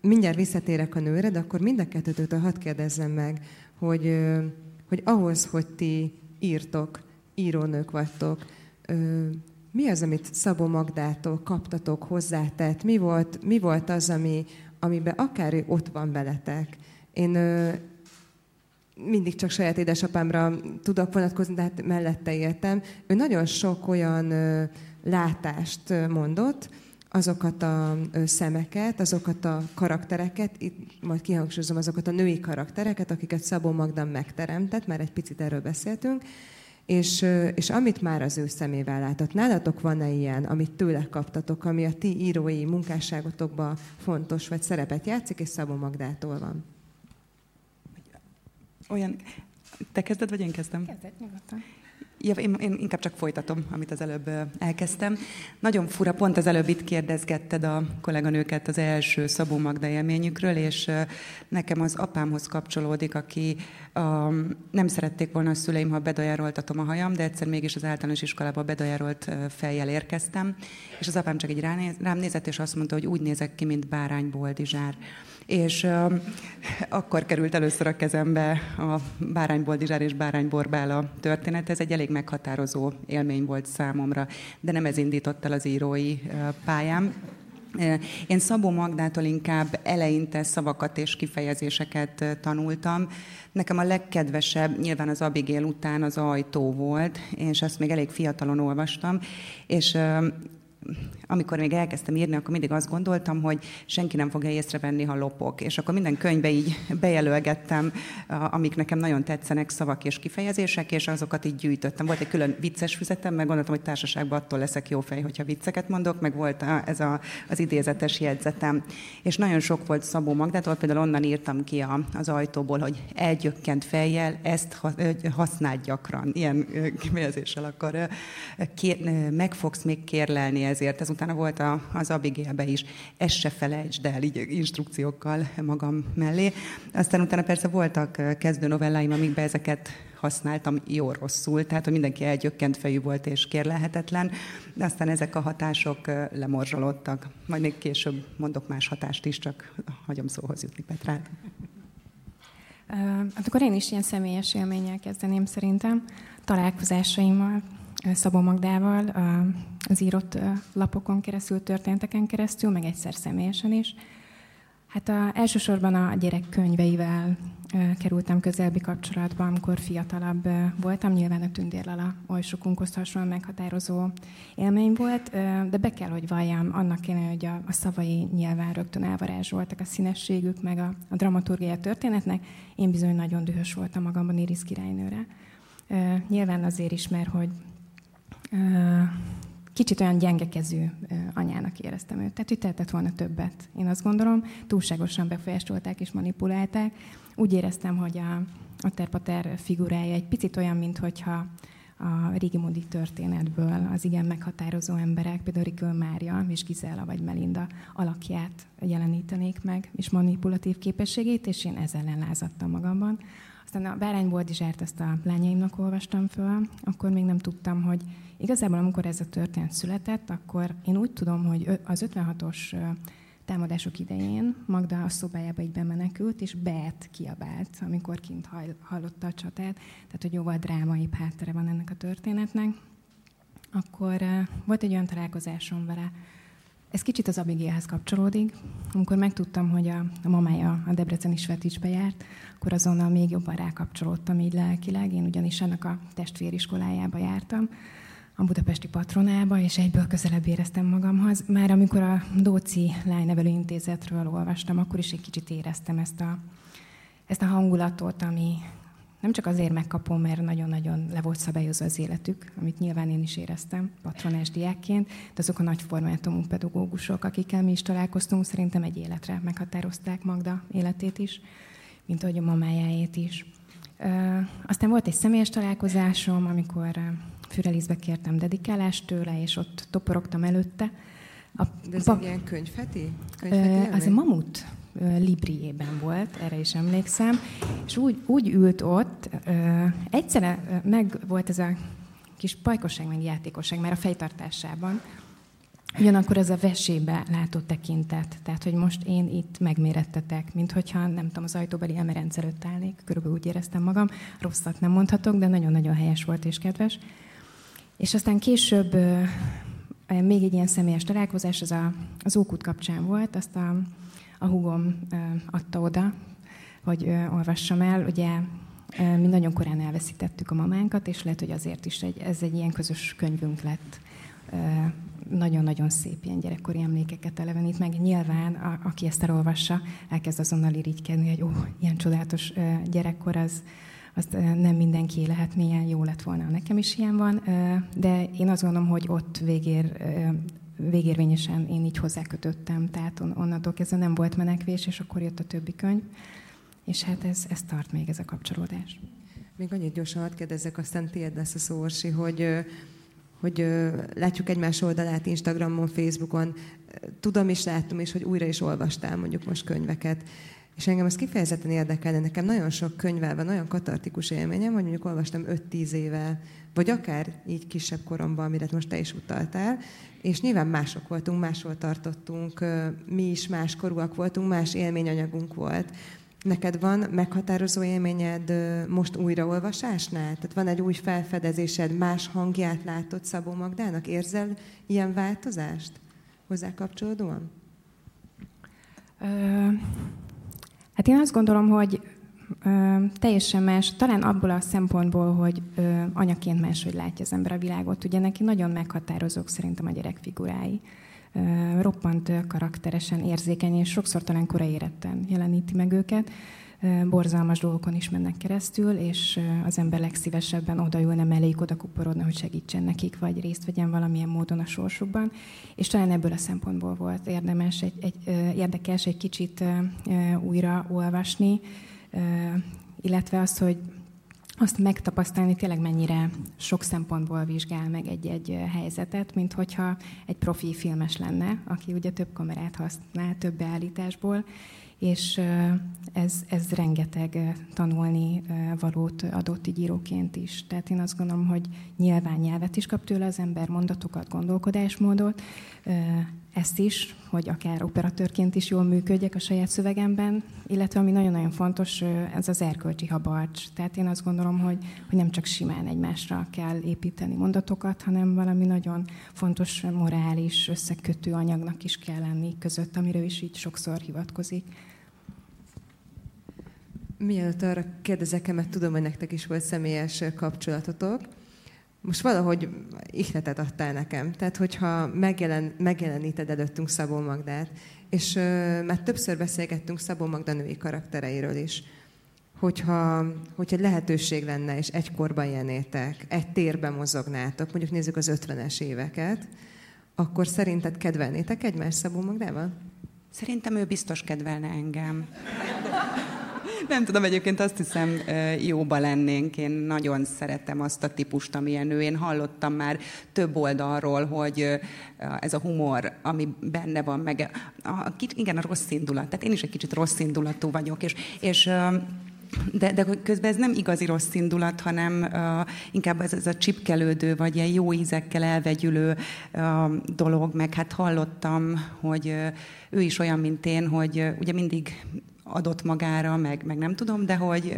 mindjárt visszatérek a nőre, de akkor mind a kettőtől hadd kérdezzem meg, hogy, hogy ahhoz, hogy ti írtok, írónők vagytok, mi az, amit Szabó Magdától kaptatok, hozzátett? Mi volt, mi volt az, ami, amiben akár ő ott van veletek? Én ö, mindig csak saját édesapámra tudok vonatkozni, de hát mellette értem. Ő nagyon sok olyan ö, látást mondott, azokat a szemeket, azokat a karaktereket, itt majd kihangsúlyozom azokat a női karaktereket, akiket Szabó Magda megteremtett, már egy picit erről beszéltünk, és, és amit már az ő szemével látott, nálatok van-e ilyen, amit tőle kaptatok, ami a ti írói munkásságotokban fontos, vagy szerepet játszik, és Szabó Magdától van? Olyan, te kezded, vagy én kezdem? Kezded, nyugodtan. Ja, én, én inkább csak folytatom, amit az előbb elkezdtem. Nagyon fura, pont az előbb itt kérdezgetted a kolléganőket az első Szabó Magda élményükről, és nekem az apámhoz kapcsolódik, aki um, nem szerették volna a szüleim, ha bedajároltatom a hajam, de egyszer mégis az általános iskolába bedajárolt fejjel érkeztem, és az apám csak így rám nézett, és azt mondta, hogy úgy nézek ki, mint bárány boldizsár és akkor került először a kezembe a Bárány Boldizsár és Bárány Borbála történet. Ez egy elég meghatározó élmény volt számomra, de nem ez indított el az írói pályám. Én Szabó Magdától inkább eleinte szavakat és kifejezéseket tanultam. Nekem a legkedvesebb nyilván az Abigail után az ajtó volt, és ezt még elég fiatalon olvastam, és amikor még elkezdtem írni, akkor mindig azt gondoltam, hogy senki nem fogja észrevenni, ha lopok. És akkor minden könyvbe így bejelölgettem, amik nekem nagyon tetszenek, szavak és kifejezések, és azokat így gyűjtöttem. Volt egy külön vicces füzetem, meg gondoltam, hogy társaságban attól leszek jó fej, hogyha vicceket mondok, meg volt ez a, az idézetes jegyzetem. És nagyon sok volt Szabó Magdától, például onnan írtam ki a, az ajtóból, hogy elgyökkent fejjel, ezt használd gyakran. Ilyen kifejezéssel akkor kér, meg fogsz még kérlelni ezért. Ezután utána volt a, az Abigailbe is, ezt se felejtsd el, így instrukciókkal magam mellé. Aztán utána persze voltak kezdő novelláim, amikbe ezeket használtam jó rosszul, tehát hogy mindenki elgyökkent fejű volt és kérlelhetetlen, de aztán ezek a hatások lemorzsolódtak. Majd még később mondok más hatást is, csak hagyom szóhoz jutni Petrát. Hát akkor én is ilyen személyes élménnyel kezdeném szerintem. Találkozásaimmal, Szabó Magdával, az írott lapokon keresztül, történteken keresztül, meg egyszer személyesen is. Hát a, elsősorban a gyerek könyveivel kerültem közelbi kapcsolatba, amikor fiatalabb voltam. Nyilván a Tündérlala oly sokunkhoz hasonlóan meghatározó élmény volt, de be kell, hogy valljam, annak kéne, hogy a, a szavai nyilván rögtön elvarázsoltak a színességük, meg a, a dramaturgia történetnek. Én bizony nagyon dühös voltam magamban Iris királynőre. Nyilván azért is, mert hogy kicsit olyan gyengekezű anyának éreztem őt. Tehát, hogy tehetett volna többet. Én azt gondolom, túlságosan befolyásolták és manipulálták. Úgy éreztem, hogy a, a Terpater figurája egy picit olyan, mintha a régi módi történetből az igen meghatározó emberek, például Rikő Mária és Gizella vagy Melinda alakját jelenítenék meg, és manipulatív képességét, és én ezzel ellen lázadtam magamban. Aztán a Bárány Boldizsárt ezt a lányaimnak olvastam föl, akkor még nem tudtam, hogy igazából amikor ez a történet született, akkor én úgy tudom, hogy az 56-os támadások idején Magda a szobájába így bemenekült, és Bert kiabált, amikor kint hallotta a csatát, tehát hogy jóval drámai háttere van ennek a történetnek. Akkor volt egy olyan találkozásom vele, ez kicsit az Abigailhez kapcsolódik. Amikor megtudtam, hogy a, a mamája a Debreceni Sveticsbe járt, akkor azonnal még jobban rákapcsolódtam így lelkileg. Én ugyanis ennek a testvériskolájába jártam, a budapesti patronába, és egyből közelebb éreztem magamhoz. Már amikor a Dóci Lánynevelő Intézetről olvastam, akkor is egy kicsit éreztem ezt a, ezt a hangulatot, ami nem csak azért megkapom, mert nagyon-nagyon le volt szabályozva az életük, amit nyilván én is éreztem patronás diákként, de azok a nagy formátumú pedagógusok, akikkel mi is találkoztunk, szerintem egy életre meghatározták Magda életét is, mint ahogy a mamájáét is. Aztán volt egy személyes találkozásom, amikor Fürelizbe kértem dedikálást tőle, és ott toporogtam előtte. A, De ez egy ilyen könyvheti? könyvheti az a Mamut Libriében volt, erre is emlékszem, és úgy, úgy ült ott, egyszerre meg volt ez a kis pajkosság, meg játékosság már a fejtartásában, Ugyanakkor ez a vesébe látott tekintet, tehát hogy most én itt megmérettetek, mint hogyha nem tudom, az ajtóbeli emerenc előtt állnék, körülbelül úgy éreztem magam, rosszat nem mondhatok, de nagyon-nagyon helyes volt és kedves. És aztán később még egy ilyen személyes találkozás, az a, az Ókút kapcsán volt, azt a, a hugom adta oda, hogy olvassam el. Ugye mi nagyon korán elveszítettük a mamánkat, és lehet, hogy azért is egy, ez egy ilyen közös könyvünk lett. Nagyon-nagyon szép ilyen gyerekkori emlékeket elevenít meg. Nyilván, a, aki ezt elolvassa, elkezd azonnal irigykedni, hogy ó, ilyen csodálatos gyerekkor, az, azt nem mindenki lehet, milyen jó lett volna, nekem is ilyen van, de én azt gondolom, hogy ott végér, végérvényesen én így hozzákötöttem, tehát on, onnantól kezdve nem volt menekvés, és akkor jött a többi könyv, és hát ez, ez tart még ez a kapcsolódás. Még annyit gyorsan hadd kérdezzek, aztán tiéd lesz a szó, Orsi, hogy hogy látjuk egymás oldalát Instagramon, Facebookon, tudom is, láttam is, hogy újra is olvastál mondjuk most könyveket. És engem ez kifejezetten érdekel, de nekem nagyon sok könyvvel van olyan katartikus élményem, hogy mondjuk olvastam 5-10 éve, vagy akár így kisebb koromban, amire most te is utaltál, és nyilván mások voltunk, máshol tartottunk, mi is más korúak voltunk, más élményanyagunk volt. Neked van meghatározó élményed most újraolvasásnál? Tehát van egy új felfedezésed, más hangját látod Szabó Magdának? Érzel ilyen változást hozzá kapcsolódóan? Hát én azt gondolom, hogy ö, teljesen más, talán abból a szempontból, hogy ö, anyaként máshogy látja az ember a világot. Ugye neki nagyon meghatározók szerintem a gyerek figurái. Ö, roppant karakteresen, érzékeny, és sokszor talán korai éretten jeleníti meg őket borzalmas dolgokon is mennek keresztül, és az ember legszívesebben odaülne melléjük, oda kuporodna, hogy segítsen nekik, vagy részt vegyen valamilyen módon a sorsukban. És talán ebből a szempontból volt érdemes, egy, egy, érdekes egy kicsit újra olvasni, illetve az, hogy azt megtapasztalni tényleg mennyire sok szempontból vizsgál meg egy-egy helyzetet, mint hogyha egy profi filmes lenne, aki ugye több kamerát használ, több beállításból, és ez, ez rengeteg tanulni valót adott így íróként is. Tehát én azt gondolom, hogy nyilván nyelvet is kap tőle az ember, mondatokat, gondolkodásmódot, ezt is, hogy akár operatőrként is jól működjek a saját szövegemben, illetve ami nagyon-nagyon fontos, ez az erkölcsi habarcs. Tehát én azt gondolom, hogy, hogy nem csak simán egymásra kell építeni mondatokat, hanem valami nagyon fontos morális összekötő anyagnak is kell lenni között, amiről is így sokszor hivatkozik. Mielőtt arra kérdezek, mert tudom, hogy nektek is volt személyes kapcsolatotok, most valahogy ihletet adtál nekem. Tehát, hogyha megjelen, megjeleníted előttünk Szabó Magdát, és mert többször beszélgettünk Szabó Magda női karaktereiről is, hogyha, hogyha lehetőség lenne, és egy korban jenétek, egy térben mozognátok, mondjuk nézzük az 50-es éveket, akkor szerinted kedvelnétek egymást Szabó Magdával? Szerintem ő biztos kedvelne engem. Nem tudom, egyébként azt hiszem, jóba lennénk. Én nagyon szeretem azt a típust, amilyen ő. Én hallottam már több oldalról, hogy ez a humor, ami benne van, meg a, a, igen, a rossz indulat. Tehát én is egy kicsit rossz indulatú vagyok, és, és de, de közben ez nem igazi rossz indulat, hanem uh, inkább ez, ez a csipkelődő, vagy ilyen jó ízekkel elvegyülő uh, dolog, meg hát hallottam, hogy uh, ő is olyan, mint én, hogy uh, ugye mindig adott magára, meg, meg nem tudom, de hogy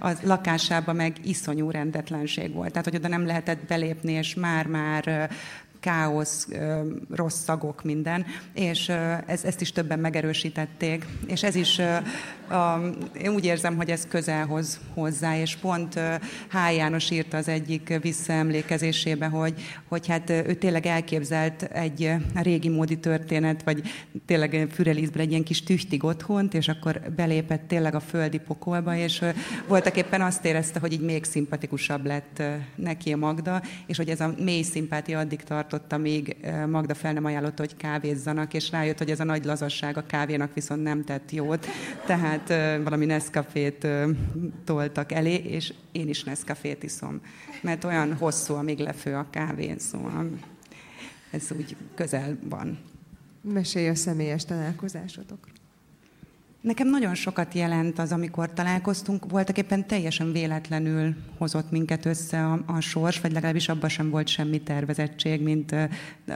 a lakásában meg iszonyú rendetlenség volt. Tehát, hogy oda nem lehetett belépni, és már-már káosz, rossz szagok, minden, és ez, ezt is többen megerősítették, és ez is, én úgy érzem, hogy ez közelhoz hozzá, és pont H. János írta az egyik visszaemlékezésébe, hogy, hogy hát ő tényleg elképzelt egy régi módi történet, vagy tényleg fürelízből egy ilyen kis tüchtig otthont, és akkor belépett tényleg a földi pokolba, és voltak éppen azt érezte, hogy így még szimpatikusabb lett neki a Magda, és hogy ez a mély szimpátia addig tartott, tartotta, még Magda fel nem ajánlotta, hogy kávézzanak, és rájött, hogy ez a nagy lazasság a kávénak viszont nem tett jót. Tehát valami Nescafét toltak elé, és én is Nescafét iszom, mert olyan hosszú, amíg lefő a kávén, szóval ez úgy közel van. Mesélj a személyes találkozásodokról. Nekem nagyon sokat jelent az, amikor találkoztunk, voltak éppen teljesen véletlenül hozott minket össze a, a sors, vagy legalábbis abban sem volt semmi tervezettség, mint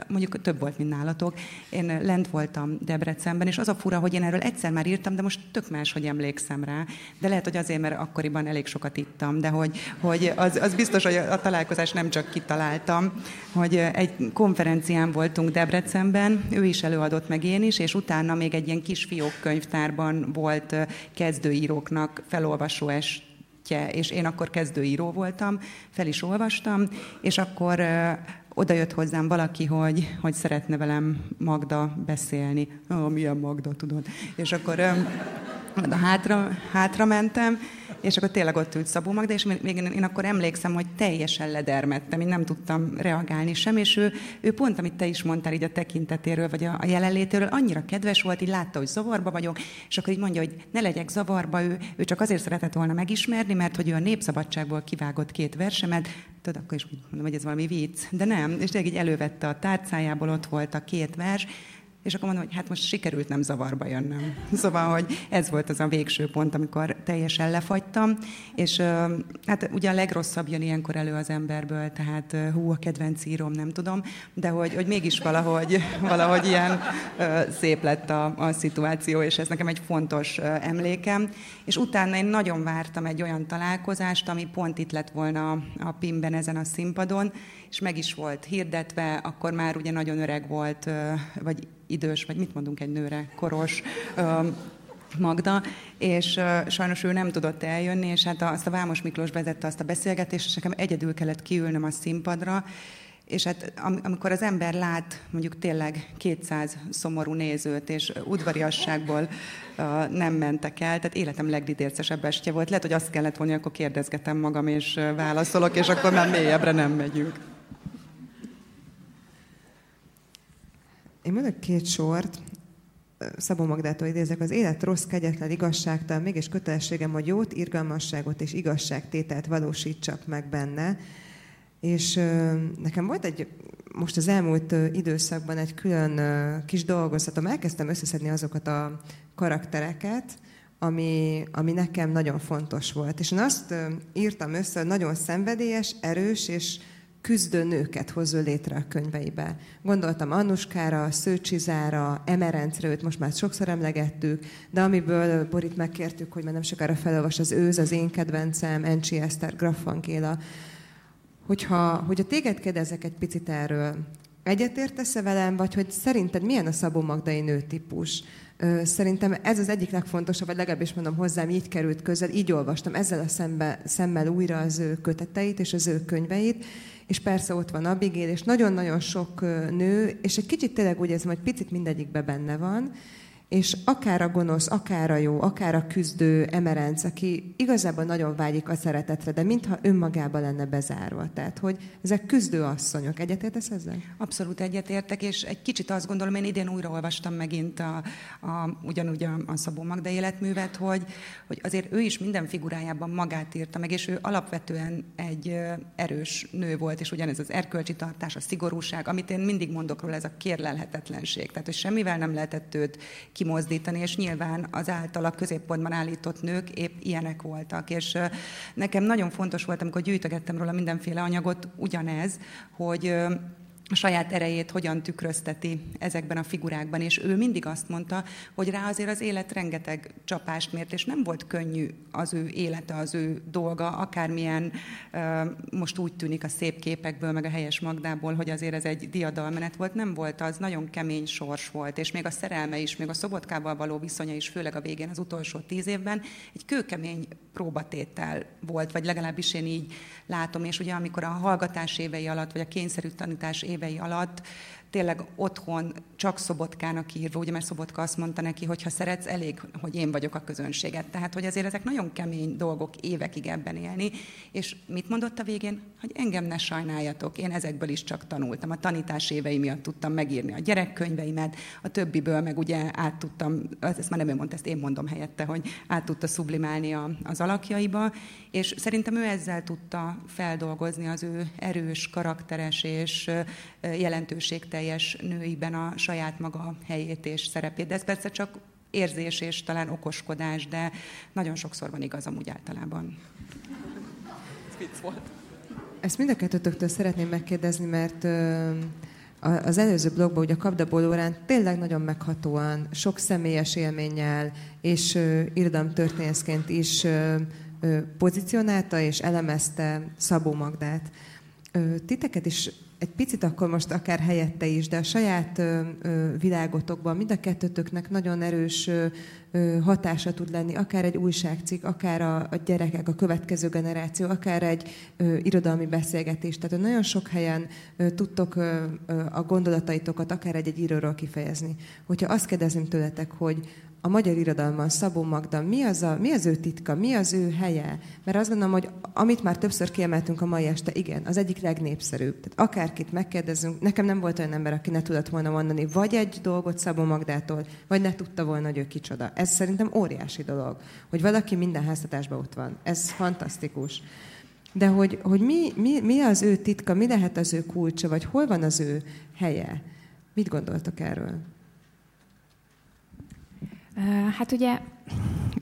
mondjuk több volt, mint nálatok. Én lent voltam Debrecenben, és az a fura, hogy én erről egyszer már írtam, de most tök más, hogy emlékszem rá. De lehet, hogy azért, mert akkoriban elég sokat ittam, de hogy, hogy az, az biztos, hogy a találkozás nem csak kitaláltam, hogy egy konferencián voltunk Debrecenben, ő is előadott, meg én is, és utána még egy ilyen kis fiók könyvtárban volt kezdőíróknak felolvasó estje, és én akkor kezdőíró voltam, fel is olvastam, és akkor oda jött hozzám valaki, hogy, hogy szeretne velem Magda beszélni. Ó, oh, milyen Magda, tudod. És akkor hátra, hátra mentem, és akkor tényleg ott ült Szabó Magda, és még én, én akkor emlékszem, hogy teljesen ledermettem, én nem tudtam reagálni sem, és ő, ő pont, amit te is mondtál így a tekintetéről, vagy a, a jelenlétéről, annyira kedves volt, így látta, hogy zavarba vagyok, és akkor így mondja, hogy ne legyek zavarba, ő, ő csak azért szeretett volna megismerni, mert hogy ő a Népszabadságból kivágott két versemet, tudod, akkor is mondom, hogy ez valami vicc, de nem, és tényleg így elővette a tárcájából, ott volt a két vers, és akkor mondom, hogy hát most sikerült nem zavarba jönnöm. Szóval, hogy ez volt az a végső pont, amikor teljesen lefagytam, és hát ugye a legrosszabb jön ilyenkor elő az emberből, tehát hú, a kedvenc írom, nem tudom, de hogy, hogy mégis valahogy, valahogy ilyen szép lett a, a szituáció, és ez nekem egy fontos emlékem. És utána én nagyon vártam egy olyan találkozást, ami pont itt lett volna a, PIM-ben ezen a színpadon, és meg is volt hirdetve, akkor már ugye nagyon öreg volt, vagy idős, vagy mit mondunk egy nőre, koros, Magda, és sajnos ő nem tudott eljönni, és hát azt a Vámos Miklós vezette azt a beszélgetést, és nekem egyedül kellett kiülnöm a színpadra, és hát am- amikor az ember lát mondjuk tényleg 200 szomorú nézőt, és udvariasságból uh, nem mentek el, tehát életem legdidércesebb estje volt. Lehet, hogy azt kellett volna, akkor kérdezgetem magam, és válaszolok, és akkor már mélyebbre nem megyünk. Én mondok két sort. Szabó Magdától idézek, az élet rossz, kegyetlen, igazságtal, mégis kötelességem, hogy jót, irgalmasságot és igazságtételt valósítsak meg benne. És nekem volt egy, most az elmúlt időszakban egy külön kis dolgozatom, elkezdtem összeszedni azokat a karaktereket, ami, ami nekem nagyon fontos volt. És én azt írtam össze, hogy nagyon szenvedélyes, erős és küzdő nőket hozza létre a könyveibe. Gondoltam Annuskára, Szőcsizára, Emerencre, őt most már sokszor emlegettük, de amiből Borit megkértük, hogy már nem sokára felolvas az őz, az én kedvencem, Encsi Eszter, Graf hogyha, hogyha téged kérdezek egy picit erről, egyetértesz-e velem, vagy hogy szerinted milyen a Szabó Magdai nőtípus? Szerintem ez az egyik legfontosabb, vagy legalábbis mondom hozzám, így került közel, így olvastam ezzel a szembe, szemmel újra az ő köteteit és az ő könyveit, és persze ott van Abigail, és nagyon-nagyon sok nő, és egy kicsit tényleg úgy érzem, hogy picit mindegyikbe benne van, és akár a gonosz, akár a jó, akár a küzdő emerenc, aki igazából nagyon vágyik a szeretetre, de mintha önmagában lenne bezárva. Tehát, hogy ezek küzdő asszonyok. Egyetértesz ezzel? Abszolút egyetértek, és egy kicsit azt gondolom, én idén újra olvastam megint a, a, ugyanúgy a, a Szabó Magda életművet, hogy, hogy azért ő is minden figurájában magát írta meg, és ő alapvetően egy erős nő volt, és ugyanez az erkölcsi tartás, a szigorúság, amit én mindig mondok róla, ez a kérlelhetetlenség. Tehát, hogy semmivel nem lehetett őt kimozdítani, és nyilván az által a középpontban állított nők épp ilyenek voltak. És nekem nagyon fontos volt, amikor gyűjtögettem róla mindenféle anyagot, ugyanez, hogy a saját erejét hogyan tükrözteti ezekben a figurákban, és ő mindig azt mondta, hogy rá azért az élet rengeteg csapást mért, és nem volt könnyű az ő élete, az ő dolga, akármilyen most úgy tűnik a szép képekből, meg a helyes Magdából, hogy azért ez egy diadalmenet volt, nem volt az, nagyon kemény sors volt, és még a szerelme is, még a szobotkával való viszonya is, főleg a végén az utolsó tíz évben, egy kőkemény próbatétel volt, vagy legalábbis én így látom, és ugye amikor a hallgatás évei alatt, vagy a kényszerű tanítás évei alatt tényleg otthon csak Szobotkának írva, ugye mert Szobotka azt mondta neki, hogy ha szeretsz, elég, hogy én vagyok a közönséget. Tehát, hogy azért ezek nagyon kemény dolgok évekig ebben élni. És mit mondott a végén? Hogy engem ne sajnáljatok, én ezekből is csak tanultam. A tanítás évei miatt tudtam megírni a gyerekkönyveimet, a többiből meg ugye át tudtam, ezt már nem ő mondta, ezt én mondom helyette, hogy át tudta sublimálni a, az alakjaiba, és szerintem ő ezzel tudta feldolgozni az ő erős, karakteres és jelentőségteljes nőiben a saját maga helyét és szerepét. De ez persze csak érzés és talán okoskodás, de nagyon sokszor van igaz amúgy általában. Ez vicc volt. Ezt mind a kettőtöktől szeretném megkérdezni, mert az előző blogban, ugye a Kapdabol órán tényleg nagyon meghatóan, sok személyes élménnyel és irodalomtörténészként is pozícionálta és elemezte Szabó Magdát. Titeket is egy picit akkor most akár helyette is, de a saját ö, ö, világotokban mind a kettőtöknek nagyon erős ö, ö, hatása tud lenni, akár egy újságcikk, akár a, a gyerekek, a következő generáció, akár egy ö, irodalmi beszélgetés. Tehát nagyon sok helyen ö, tudtok ö, ö, a gondolataitokat akár egy-egy íróról kifejezni. Hogyha azt kérdezem tőletek, hogy a magyar irodalomban Szabó Magda, mi az, a, mi az ő titka, mi az ő helye? Mert azt gondolom, hogy amit már többször kiemeltünk a mai este, igen, az egyik legnépszerűbb. Tehát akárkit megkérdezünk, nekem nem volt olyan ember, aki ne tudott volna mondani vagy egy dolgot Szabó Magdától, vagy ne tudta volna, hogy ő kicsoda. Ez szerintem óriási dolog, hogy valaki minden háztatásban ott van. Ez fantasztikus. De hogy, hogy mi, mi, mi az ő titka, mi lehet az ő kulcsa, vagy hol van az ő helye? Mit gondoltok erről? Hát ugye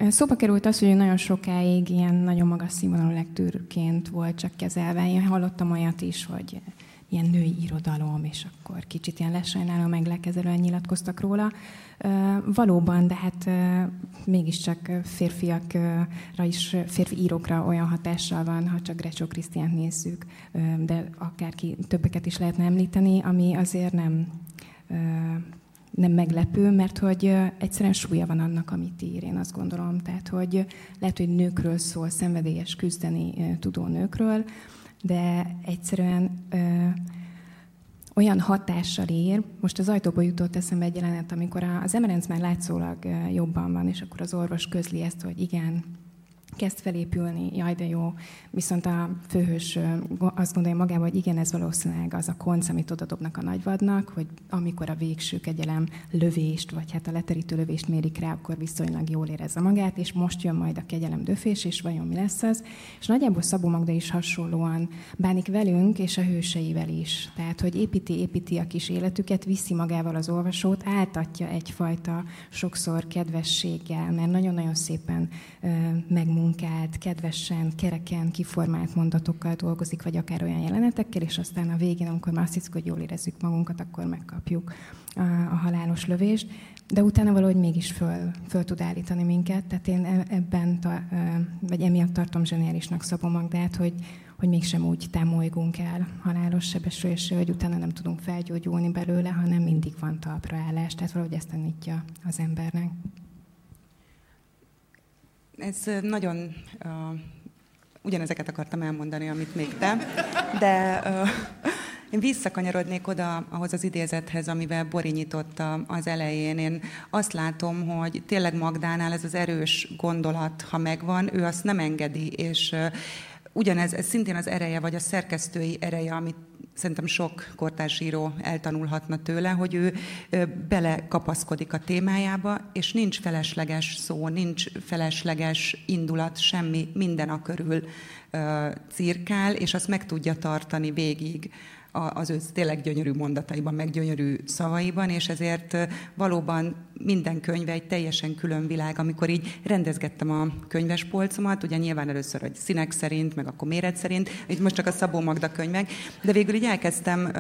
szóba került az, hogy nagyon sokáig ilyen nagyon magas színvonalú lektűrként volt csak kezelve. Én hallottam olyat is, hogy ilyen női irodalom, és akkor kicsit ilyen lesajnáló, meg lekezelően nyilatkoztak róla. Valóban, de hát mégiscsak férfiakra is, férfi írókra olyan hatással van, ha csak Grecsó Krisztiánt nézzük, de akárki többeket is lehetne említeni, ami azért nem nem meglepő, mert hogy egyszerűen súlya van annak, amit ír, én azt gondolom. Tehát, hogy lehet, hogy nőkről szól, szenvedélyes küzdeni tudó nőkről, de egyszerűen ö, olyan hatással ír, most az ajtóból jutott eszembe egy jelenet, amikor az emerenc már látszólag jobban van, és akkor az orvos közli ezt, hogy igen, kezd felépülni, jaj de jó, viszont a főhős azt gondolja magába, hogy igen, ez valószínűleg az a konc, amit oda dobnak a nagyvadnak, hogy amikor a végső kegyelem lövést, vagy hát a leterítő lövést mérik rá, akkor viszonylag jól érezze magát, és most jön majd a kegyelem döfés, és vajon mi lesz az. És nagyjából Szabó Magda is hasonlóan bánik velünk, és a hőseivel is. Tehát, hogy építi, építi a kis életüket, viszi magával az olvasót, áltatja egyfajta sokszor kedvességgel, mert nagyon-nagyon szépen megmunkált, kedvesen, kereken, kiformált mondatokkal dolgozik, vagy akár olyan jelenetekkel, és aztán a végén, amikor már azt hiszük, hogy jól érezzük magunkat, akkor megkapjuk a, a halálos lövést. De utána valahogy mégis föl, föl tud állítani minket, tehát én e, ebben, vagy emiatt tartom zseniálisnak Szabó Magdát, hogy, hogy mégsem úgy támolygunk el halálos sebesülésre, hogy utána nem tudunk felgyógyulni belőle, hanem mindig van talpraállás, tehát valahogy ezt tanítja az embernek. Ez nagyon uh, ugyanezeket akartam elmondani, amit még te, de uh, én visszakanyarodnék oda ahhoz az idézethez, amivel Bori nyitotta az elején. Én azt látom, hogy tényleg Magdánál ez az erős gondolat, ha megvan, ő azt nem engedi, és ugyanez ez szintén az ereje, vagy a szerkesztői ereje, amit szerintem sok kortársíró eltanulhatna tőle, hogy ő belekapaszkodik a témájába, és nincs felesleges szó, nincs felesleges indulat, semmi, minden a körül cirkál, és azt meg tudja tartani végig az ő tényleg gyönyörű mondataiban, meg gyönyörű szavaiban, és ezért valóban minden könyve egy teljesen külön világ. Amikor így rendezgettem a könyvespolcomat, ugye nyilván először hogy színek szerint, meg akkor méret szerint, itt most csak a Szabó Magda könyvek, de végül így elkezdtem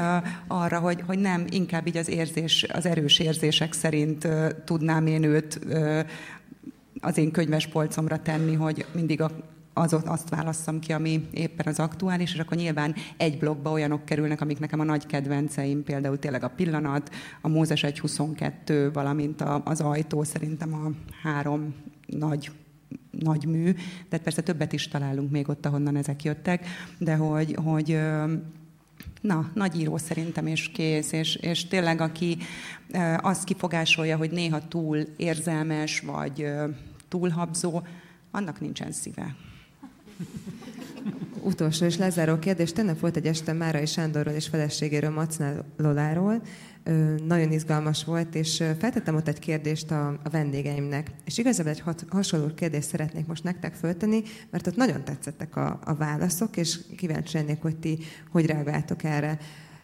arra, hogy, hogy nem, inkább így az érzés, az erős érzések szerint tudnám én őt az én könyvespolcomra tenni, hogy mindig a az, azt válasszam ki, ami éppen az aktuális, és akkor nyilván egy blogba olyanok kerülnek, amik nekem a nagy kedvenceim, például tényleg a pillanat, a Mózes 1.22, valamint a, az ajtó, szerintem a három nagy nagy mű, de persze többet is találunk még ott, ahonnan ezek jöttek, de hogy, hogy na, nagy író szerintem, és kész, és, és tényleg aki azt kifogásolja, hogy néha túl érzelmes, vagy túlhabzó, annak nincsen szíve. Utolsó és lezáró kérdés. Tegnap volt egy este Márai Sándorról és feleségéről, Macnál Loláról. Nagyon izgalmas volt, és feltettem ott egy kérdést a, a vendégeimnek. És igazából egy hat, hasonló kérdést szeretnék most nektek föltenni, mert ott nagyon tetszettek a, a válaszok, és kíváncsi lennék, hogy ti hogy reagáltok erre.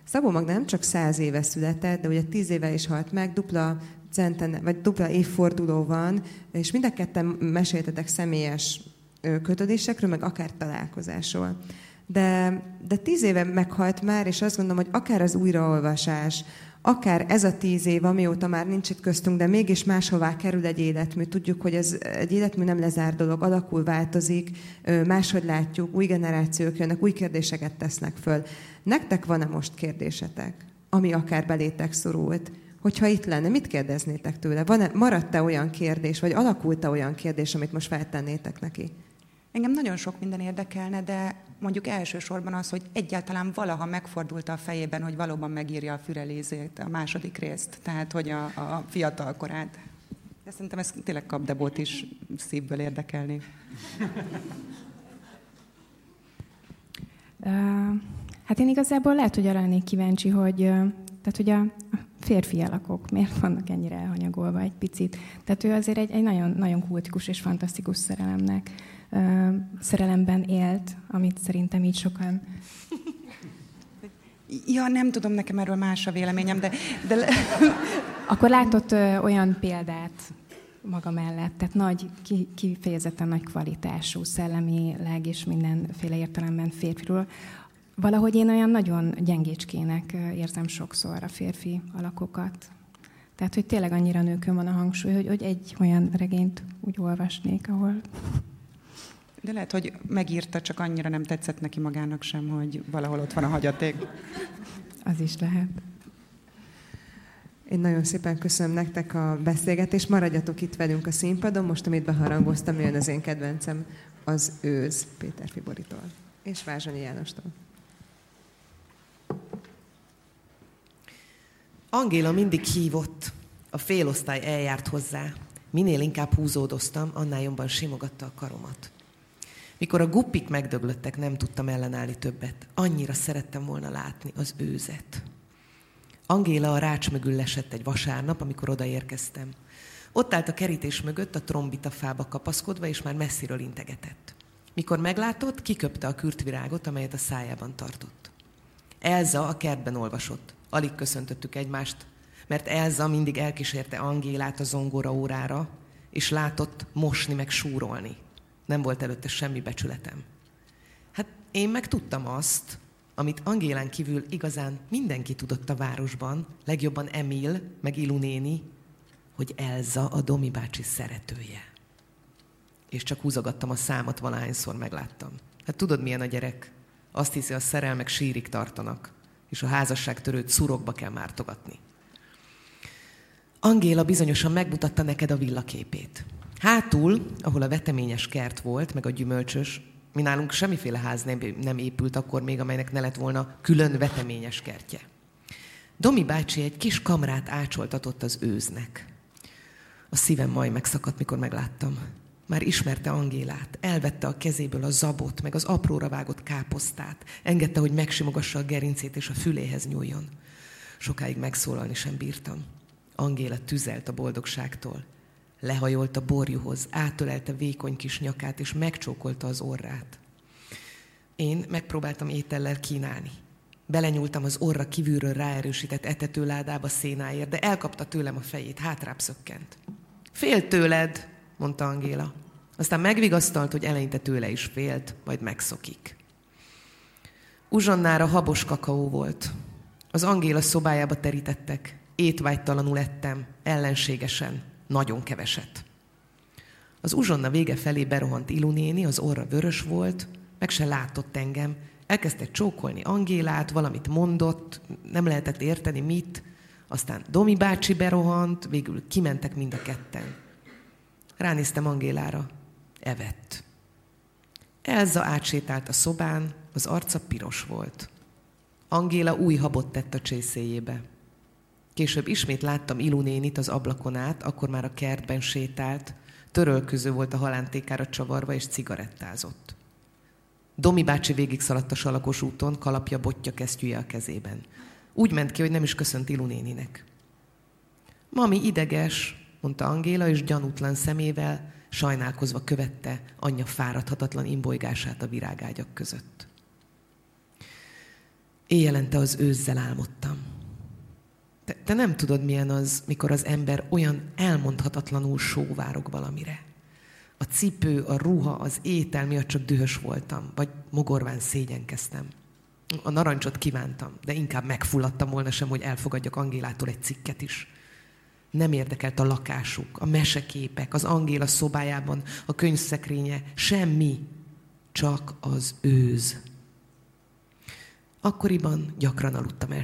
Szabó Magda nem csak száz éve született, de ugye tíz éve is halt meg, dupla centen, vagy dupla évforduló van, és mind a ketten meséltetek személyes kötődésekről, meg akár találkozásról. De, de tíz éve meghalt már, és azt gondolom, hogy akár az újraolvasás, akár ez a tíz év, amióta már nincs itt köztünk, de mégis máshová kerül egy életmű. Tudjuk, hogy ez egy életmű nem lezár dolog, alakul, változik, máshogy látjuk, új generációk jönnek, új kérdéseket tesznek föl. Nektek van-e most kérdésetek, ami akár belétek szorult? Hogyha itt lenne, mit kérdeznétek tőle? Van-e, maradt-e olyan kérdés, vagy alakult-e olyan kérdés, amit most feltennétek neki? Engem nagyon sok minden érdekelne, de mondjuk elsősorban az, hogy egyáltalán valaha megfordult a fejében, hogy valóban megírja a fürelézét, a második részt, tehát hogy a, a fiatal korát. De szerintem ez tényleg kapdebót is szívből érdekelni. Hát én igazából lehet, hogy arra lennék kíváncsi, hogy, tehát, hogy a férfi alakok miért vannak ennyire elhanyagolva egy picit. Tehát ő azért egy, egy nagyon, nagyon kultikus és fantasztikus szerelemnek szerelemben élt, amit szerintem így sokan... Ja, nem tudom, nekem erről más a véleményem, de... de... Akkor látott ö, olyan példát maga mellett, tehát nagy, ki, kifejezetten nagy kvalitású, szellemileg és mindenféle értelemben férfiról. Valahogy én olyan nagyon gyengécskének érzem sokszor a férfi alakokat. Tehát, hogy tényleg annyira nőkön van a hangsúly, hogy, hogy egy olyan regényt úgy olvasnék, ahol de lehet, hogy megírta, csak annyira nem tetszett neki magának sem, hogy valahol ott van a hagyaték. Az is lehet. Én nagyon szépen köszönöm nektek a beszélgetést. Maradjatok itt velünk a színpadon. Most, amit beharangoztam, jön az én kedvencem, az őz Péter Fiboritól és Vázsonyi Jánostól. Angéla mindig hívott, a félosztály eljárt hozzá. Minél inkább húzódoztam, annál jobban simogatta a karomat. Mikor a guppik megdöglöttek, nem tudtam ellenállni többet. Annyira szerettem volna látni az őzet. Angéla a rács mögül lesett egy vasárnap, amikor odaérkeztem. Ott állt a kerítés mögött, a trombita fába kapaszkodva, és már messziről integetett. Mikor meglátott, kiköpte a kürtvirágot, amelyet a szájában tartott. Elza a kertben olvasott. Alig köszöntöttük egymást, mert Elza mindig elkísérte Angélát a zongora órára, és látott mosni meg súrolni. Nem volt előtte semmi becsületem. Hát én meg tudtam azt, amit Angélán kívül igazán mindenki tudott a városban, legjobban Emil, meg Ilu néni, hogy Elza a Domi bácsi szeretője. És csak húzogattam a számot, valahányszor megláttam. Hát tudod, milyen a gyerek? Azt hiszi, a szerelmek sírig tartanak, és a házasság törőt szurokba kell mártogatni. Angéla bizonyosan megmutatta neked a villaképét. Hátul, ahol a veteményes kert volt, meg a gyümölcsös, mi nálunk semmiféle ház nem, nem épült akkor még, amelynek ne lett volna külön veteményes kertje. Domi bácsi egy kis kamrát ácsoltatott az őznek. A szívem majd megszakadt, mikor megláttam. Már ismerte Angélát, elvette a kezéből a zabot, meg az apróra vágott káposztát, engedte, hogy megsimogassa a gerincét és a füléhez nyúljon. Sokáig megszólalni sem bírtam. Angéla tüzelt a boldogságtól. Lehajolt a borjuhoz, átölelte vékony kis nyakát, és megcsókolta az orrát. Én megpróbáltam étellel kínálni. Belenyúltam az orra kívülről ráerősített etetőládába szénáért, de elkapta tőlem a fejét, hátrább szökkent. Fél tőled, mondta Angéla. Aztán megvigasztalt, hogy eleinte tőle is félt, majd megszokik. Uzsonnára habos kakaó volt. Az Angéla szobájába terítettek. Étvágytalanul ettem, ellenségesen, nagyon keveset. Az uzsonna vége felé berohant Ilunéni, az orra vörös volt, meg se látott engem. Elkezdte csókolni Angélát, valamit mondott, nem lehetett érteni mit. Aztán Domi bácsi berohant, végül kimentek mind a ketten. Ránéztem Angélára. Evett. Elza átsétált a szobán, az arca piros volt. Angéla új habot tett a csészéjébe. Később ismét láttam Ilunénit az ablakon át, akkor már a kertben sétált, törölköző volt a halántékára csavarva, és cigarettázott. Domi bácsi végig szaladt a salakos úton, kalapja, botja, kesztyűje a kezében. Úgy ment ki, hogy nem is köszönt Ilunéninek. Mami ideges, mondta Angéla, és gyanútlan szemével, sajnálkozva követte anyja fáradhatatlan imbolygását a virágágyak között. Éjjelente az őzzel álmodtam. Te, te nem tudod, milyen az, mikor az ember olyan elmondhatatlanul sóvárog valamire. A cipő, a ruha, az étel miatt csak dühös voltam, vagy mogorván szégyenkeztem. A narancsot kívántam, de inkább megfulladtam volna sem, hogy elfogadjak Angélától egy cikket is. Nem érdekelt a lakásuk, a meseképek, az Angéla szobájában, a könyvszekrénye, semmi, csak az őz. Akkoriban gyakran aludtam el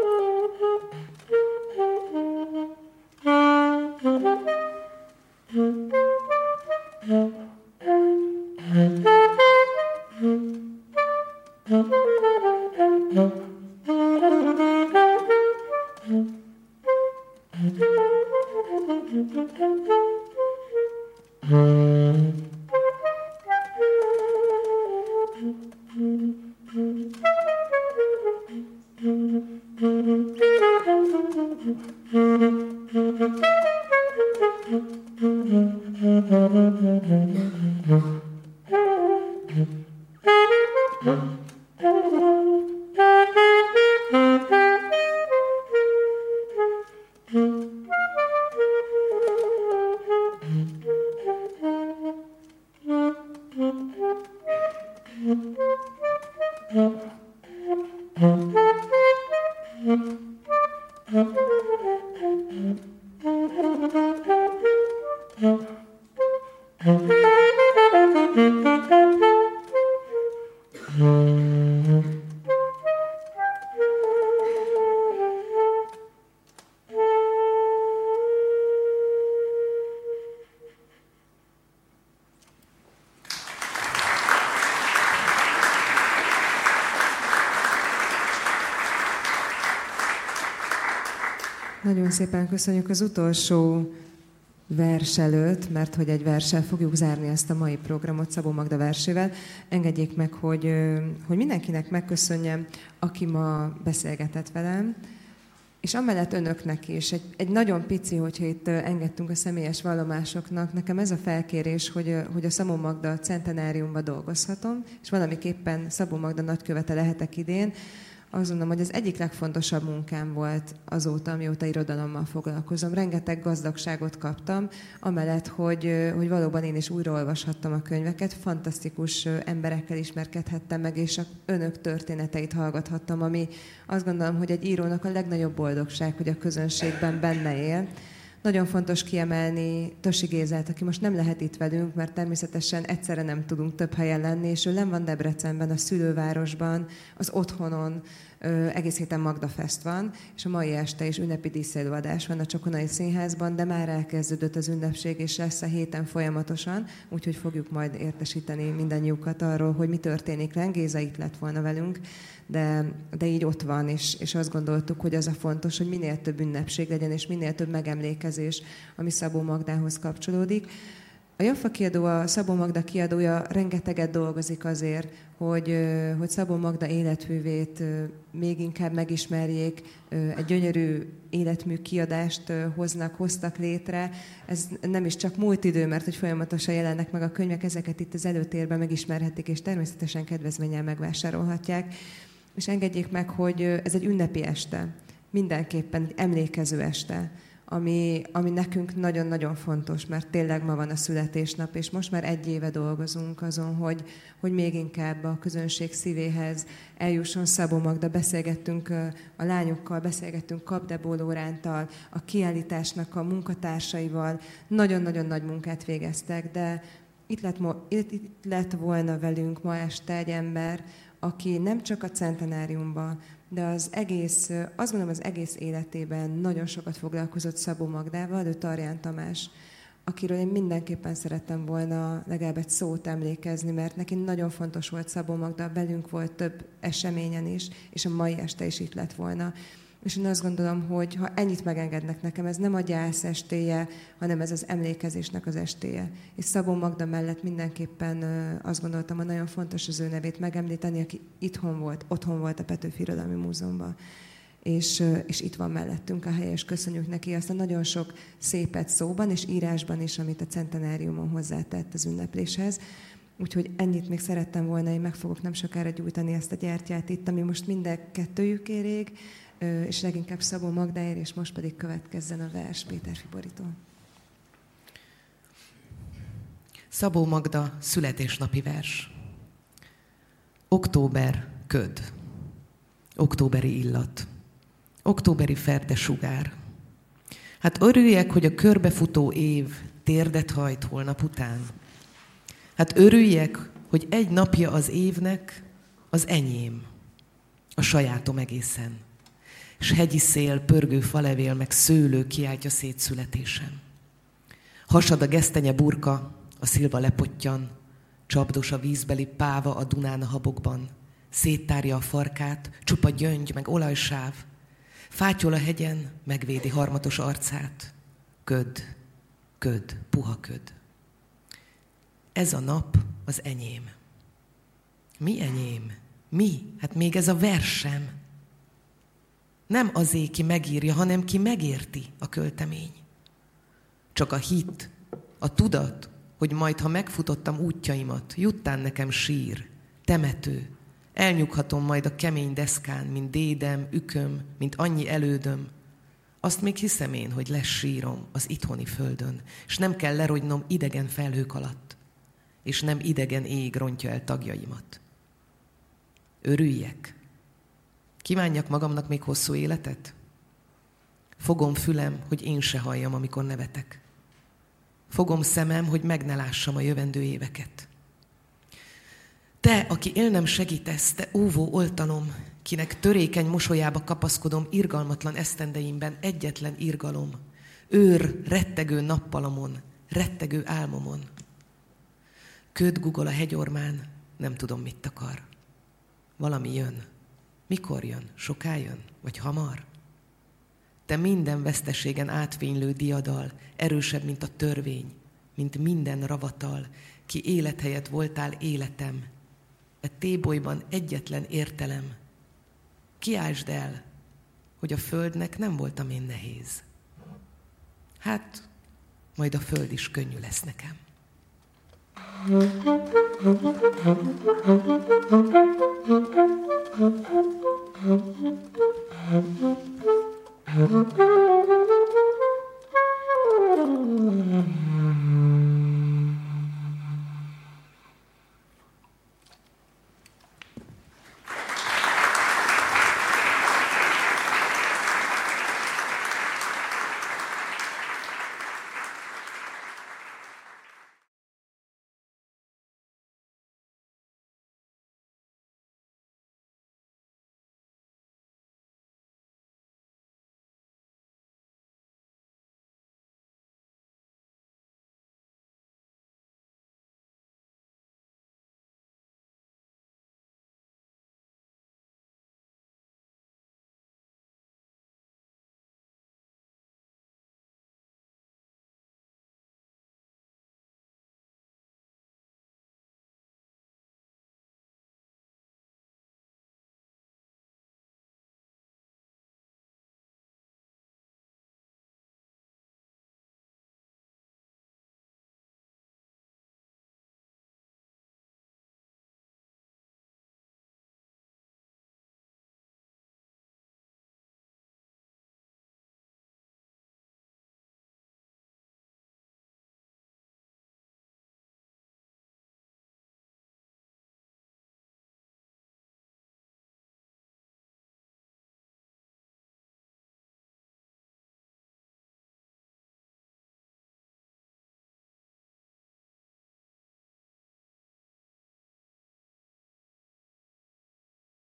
Mm-hmm. Szépen köszönjük az utolsó vers előtt, mert hogy egy verssel fogjuk zárni ezt a mai programot Szabó Magda versével. Engedjék meg, hogy, hogy mindenkinek megköszönjem, aki ma beszélgetett velem, és amellett önöknek is, egy, egy nagyon pici, hogyha itt engedtünk a személyes vallomásoknak, nekem ez a felkérés, hogy, hogy a Szabó Magda centenáriumban dolgozhatom, és valamiképpen Szabó Magda nagykövete lehetek idén, azt gondolom, hogy az egyik legfontosabb munkám volt azóta, amióta irodalommal foglalkozom. Rengeteg gazdagságot kaptam, amellett, hogy, hogy valóban én is újraolvashattam a könyveket, fantasztikus emberekkel ismerkedhettem meg, és a önök történeteit hallgathattam, ami azt gondolom, hogy egy írónak a legnagyobb boldogság, hogy a közönségben benne él. Nagyon fontos kiemelni Tosi Gézát, aki most nem lehet itt velünk, mert természetesen egyszerre nem tudunk több helyen lenni, és ő nem van Debrecenben, a szülővárosban, az otthonon, egész héten Magda Fest van, és a mai este is ünnepi díszelőadás van a Csokonai Színházban, de már elkezdődött az ünnepség, és lesz a héten folyamatosan, úgyhogy fogjuk majd értesíteni mindannyiukat arról, hogy mi történik. Rengéza itt lett volna velünk, de, de így ott van, és, és azt gondoltuk, hogy az a fontos, hogy minél több ünnepség legyen, és minél több megemlékezés, ami Szabó Magdához kapcsolódik. A Jaffa kiadó, a Szabó Magda kiadója rengeteget dolgozik azért, hogy, hogy Szabó Magda életművét még inkább megismerjék, egy gyönyörű életmű kiadást hoznak, hoztak létre. Ez nem is csak múlt idő, mert hogy folyamatosan jelennek meg a könyvek, ezeket itt az előtérben megismerhetik, és természetesen kedvezménnyel megvásárolhatják. És engedjék meg, hogy ez egy ünnepi este, mindenképpen emlékező este ami, ami nekünk nagyon-nagyon fontos, mert tényleg ma van a születésnap, és most már egy éve dolgozunk azon, hogy, hogy még inkább a közönség szívéhez eljusson Szabó Magda. Beszélgettünk a lányokkal, beszélgettünk Kapdebó Lórántal, a kiállításnak a munkatársaival. Nagyon-nagyon nagy munkát végeztek, de itt lett, itt, itt lett volna velünk ma este egy ember, aki nem csak a centenáriumban, de az egész, azt gondolom az egész életében nagyon sokat foglalkozott Szabó Magdával, ő Tarján Tamás, akiről én mindenképpen szerettem volna legalább egy szót emlékezni, mert neki nagyon fontos volt Szabó Magda, belünk volt több eseményen is, és a mai este is itt lett volna. És én azt gondolom, hogy ha ennyit megengednek nekem, ez nem a gyász estéje, hanem ez az emlékezésnek az estéje. És Szabó Magda mellett mindenképpen azt gondoltam, hogy nagyon fontos az ő nevét megemlíteni, aki itthon volt, otthon volt a Petőfi Irodalmi Múzeumban. És, és itt van mellettünk a helye, és köszönjük neki azt a nagyon sok szépet szóban és írásban is, amit a centenáriumon hozzátett az ünnepléshez. Úgyhogy ennyit még szerettem volna, én meg fogok nem sokára gyújtani ezt a gyertyát itt, ami most minden kettőjük érég, és leginkább Szabó Magdáért, és most pedig következzen a vers Péter Fiborítól. Szabó Magda születésnapi vers. Október köd. Októberi illat. Októberi ferde sugár. Hát örüljek, hogy a körbefutó év térdet hajt holnap után. Hát örüljek, hogy egy napja az évnek az enyém, a sajátom egészen és hegyi szél, pörgő falevél, meg szőlő kiáltja szétszületésem. Hasad a gesztenye burka, a szilva lepottyan, csapdos a vízbeli páva a Dunán a habokban, széttárja a farkát, csupa gyöngy, meg olajsáv, fátyol a hegyen, megvédi harmatos arcát, köd, köd, puha köd. Ez a nap az enyém. Mi enyém? Mi? Hát még ez a versem. Nem azé, ki megírja, hanem ki megérti a költemény. Csak a hit, a tudat, hogy majd, ha megfutottam útjaimat, juttán nekem sír, temető, elnyughatom majd a kemény deszkán, mint dédem, üköm, mint annyi elődöm, azt még hiszem én, hogy lesz sírom az itthoni földön, és nem kell lerogynom idegen felhők alatt, és nem idegen ég rontja el tagjaimat. Örüljek, Kívánjak magamnak még hosszú életet? Fogom fülem, hogy én se halljam, amikor nevetek. Fogom szemem, hogy meg ne lássam a jövendő éveket. Te, aki élnem segítesz, te óvó oltalom, kinek törékeny mosolyába kapaszkodom irgalmatlan esztendeimben egyetlen irgalom, őr rettegő nappalamon, rettegő álmomon. Köd gugol a hegyormán, nem tudom, mit akar. Valami jön. Mikor jön? Soká jön? Vagy hamar? te minden veszteségen átvénylő diadal, erősebb, mint a törvény, mint minden ravatal, ki élethelyet voltál életem, e tébolyban egyetlen értelem. Kiásd el, hogy a földnek nem voltam én nehéz. Hát, majd a föld is könnyű lesz nekem. Mm-hmm.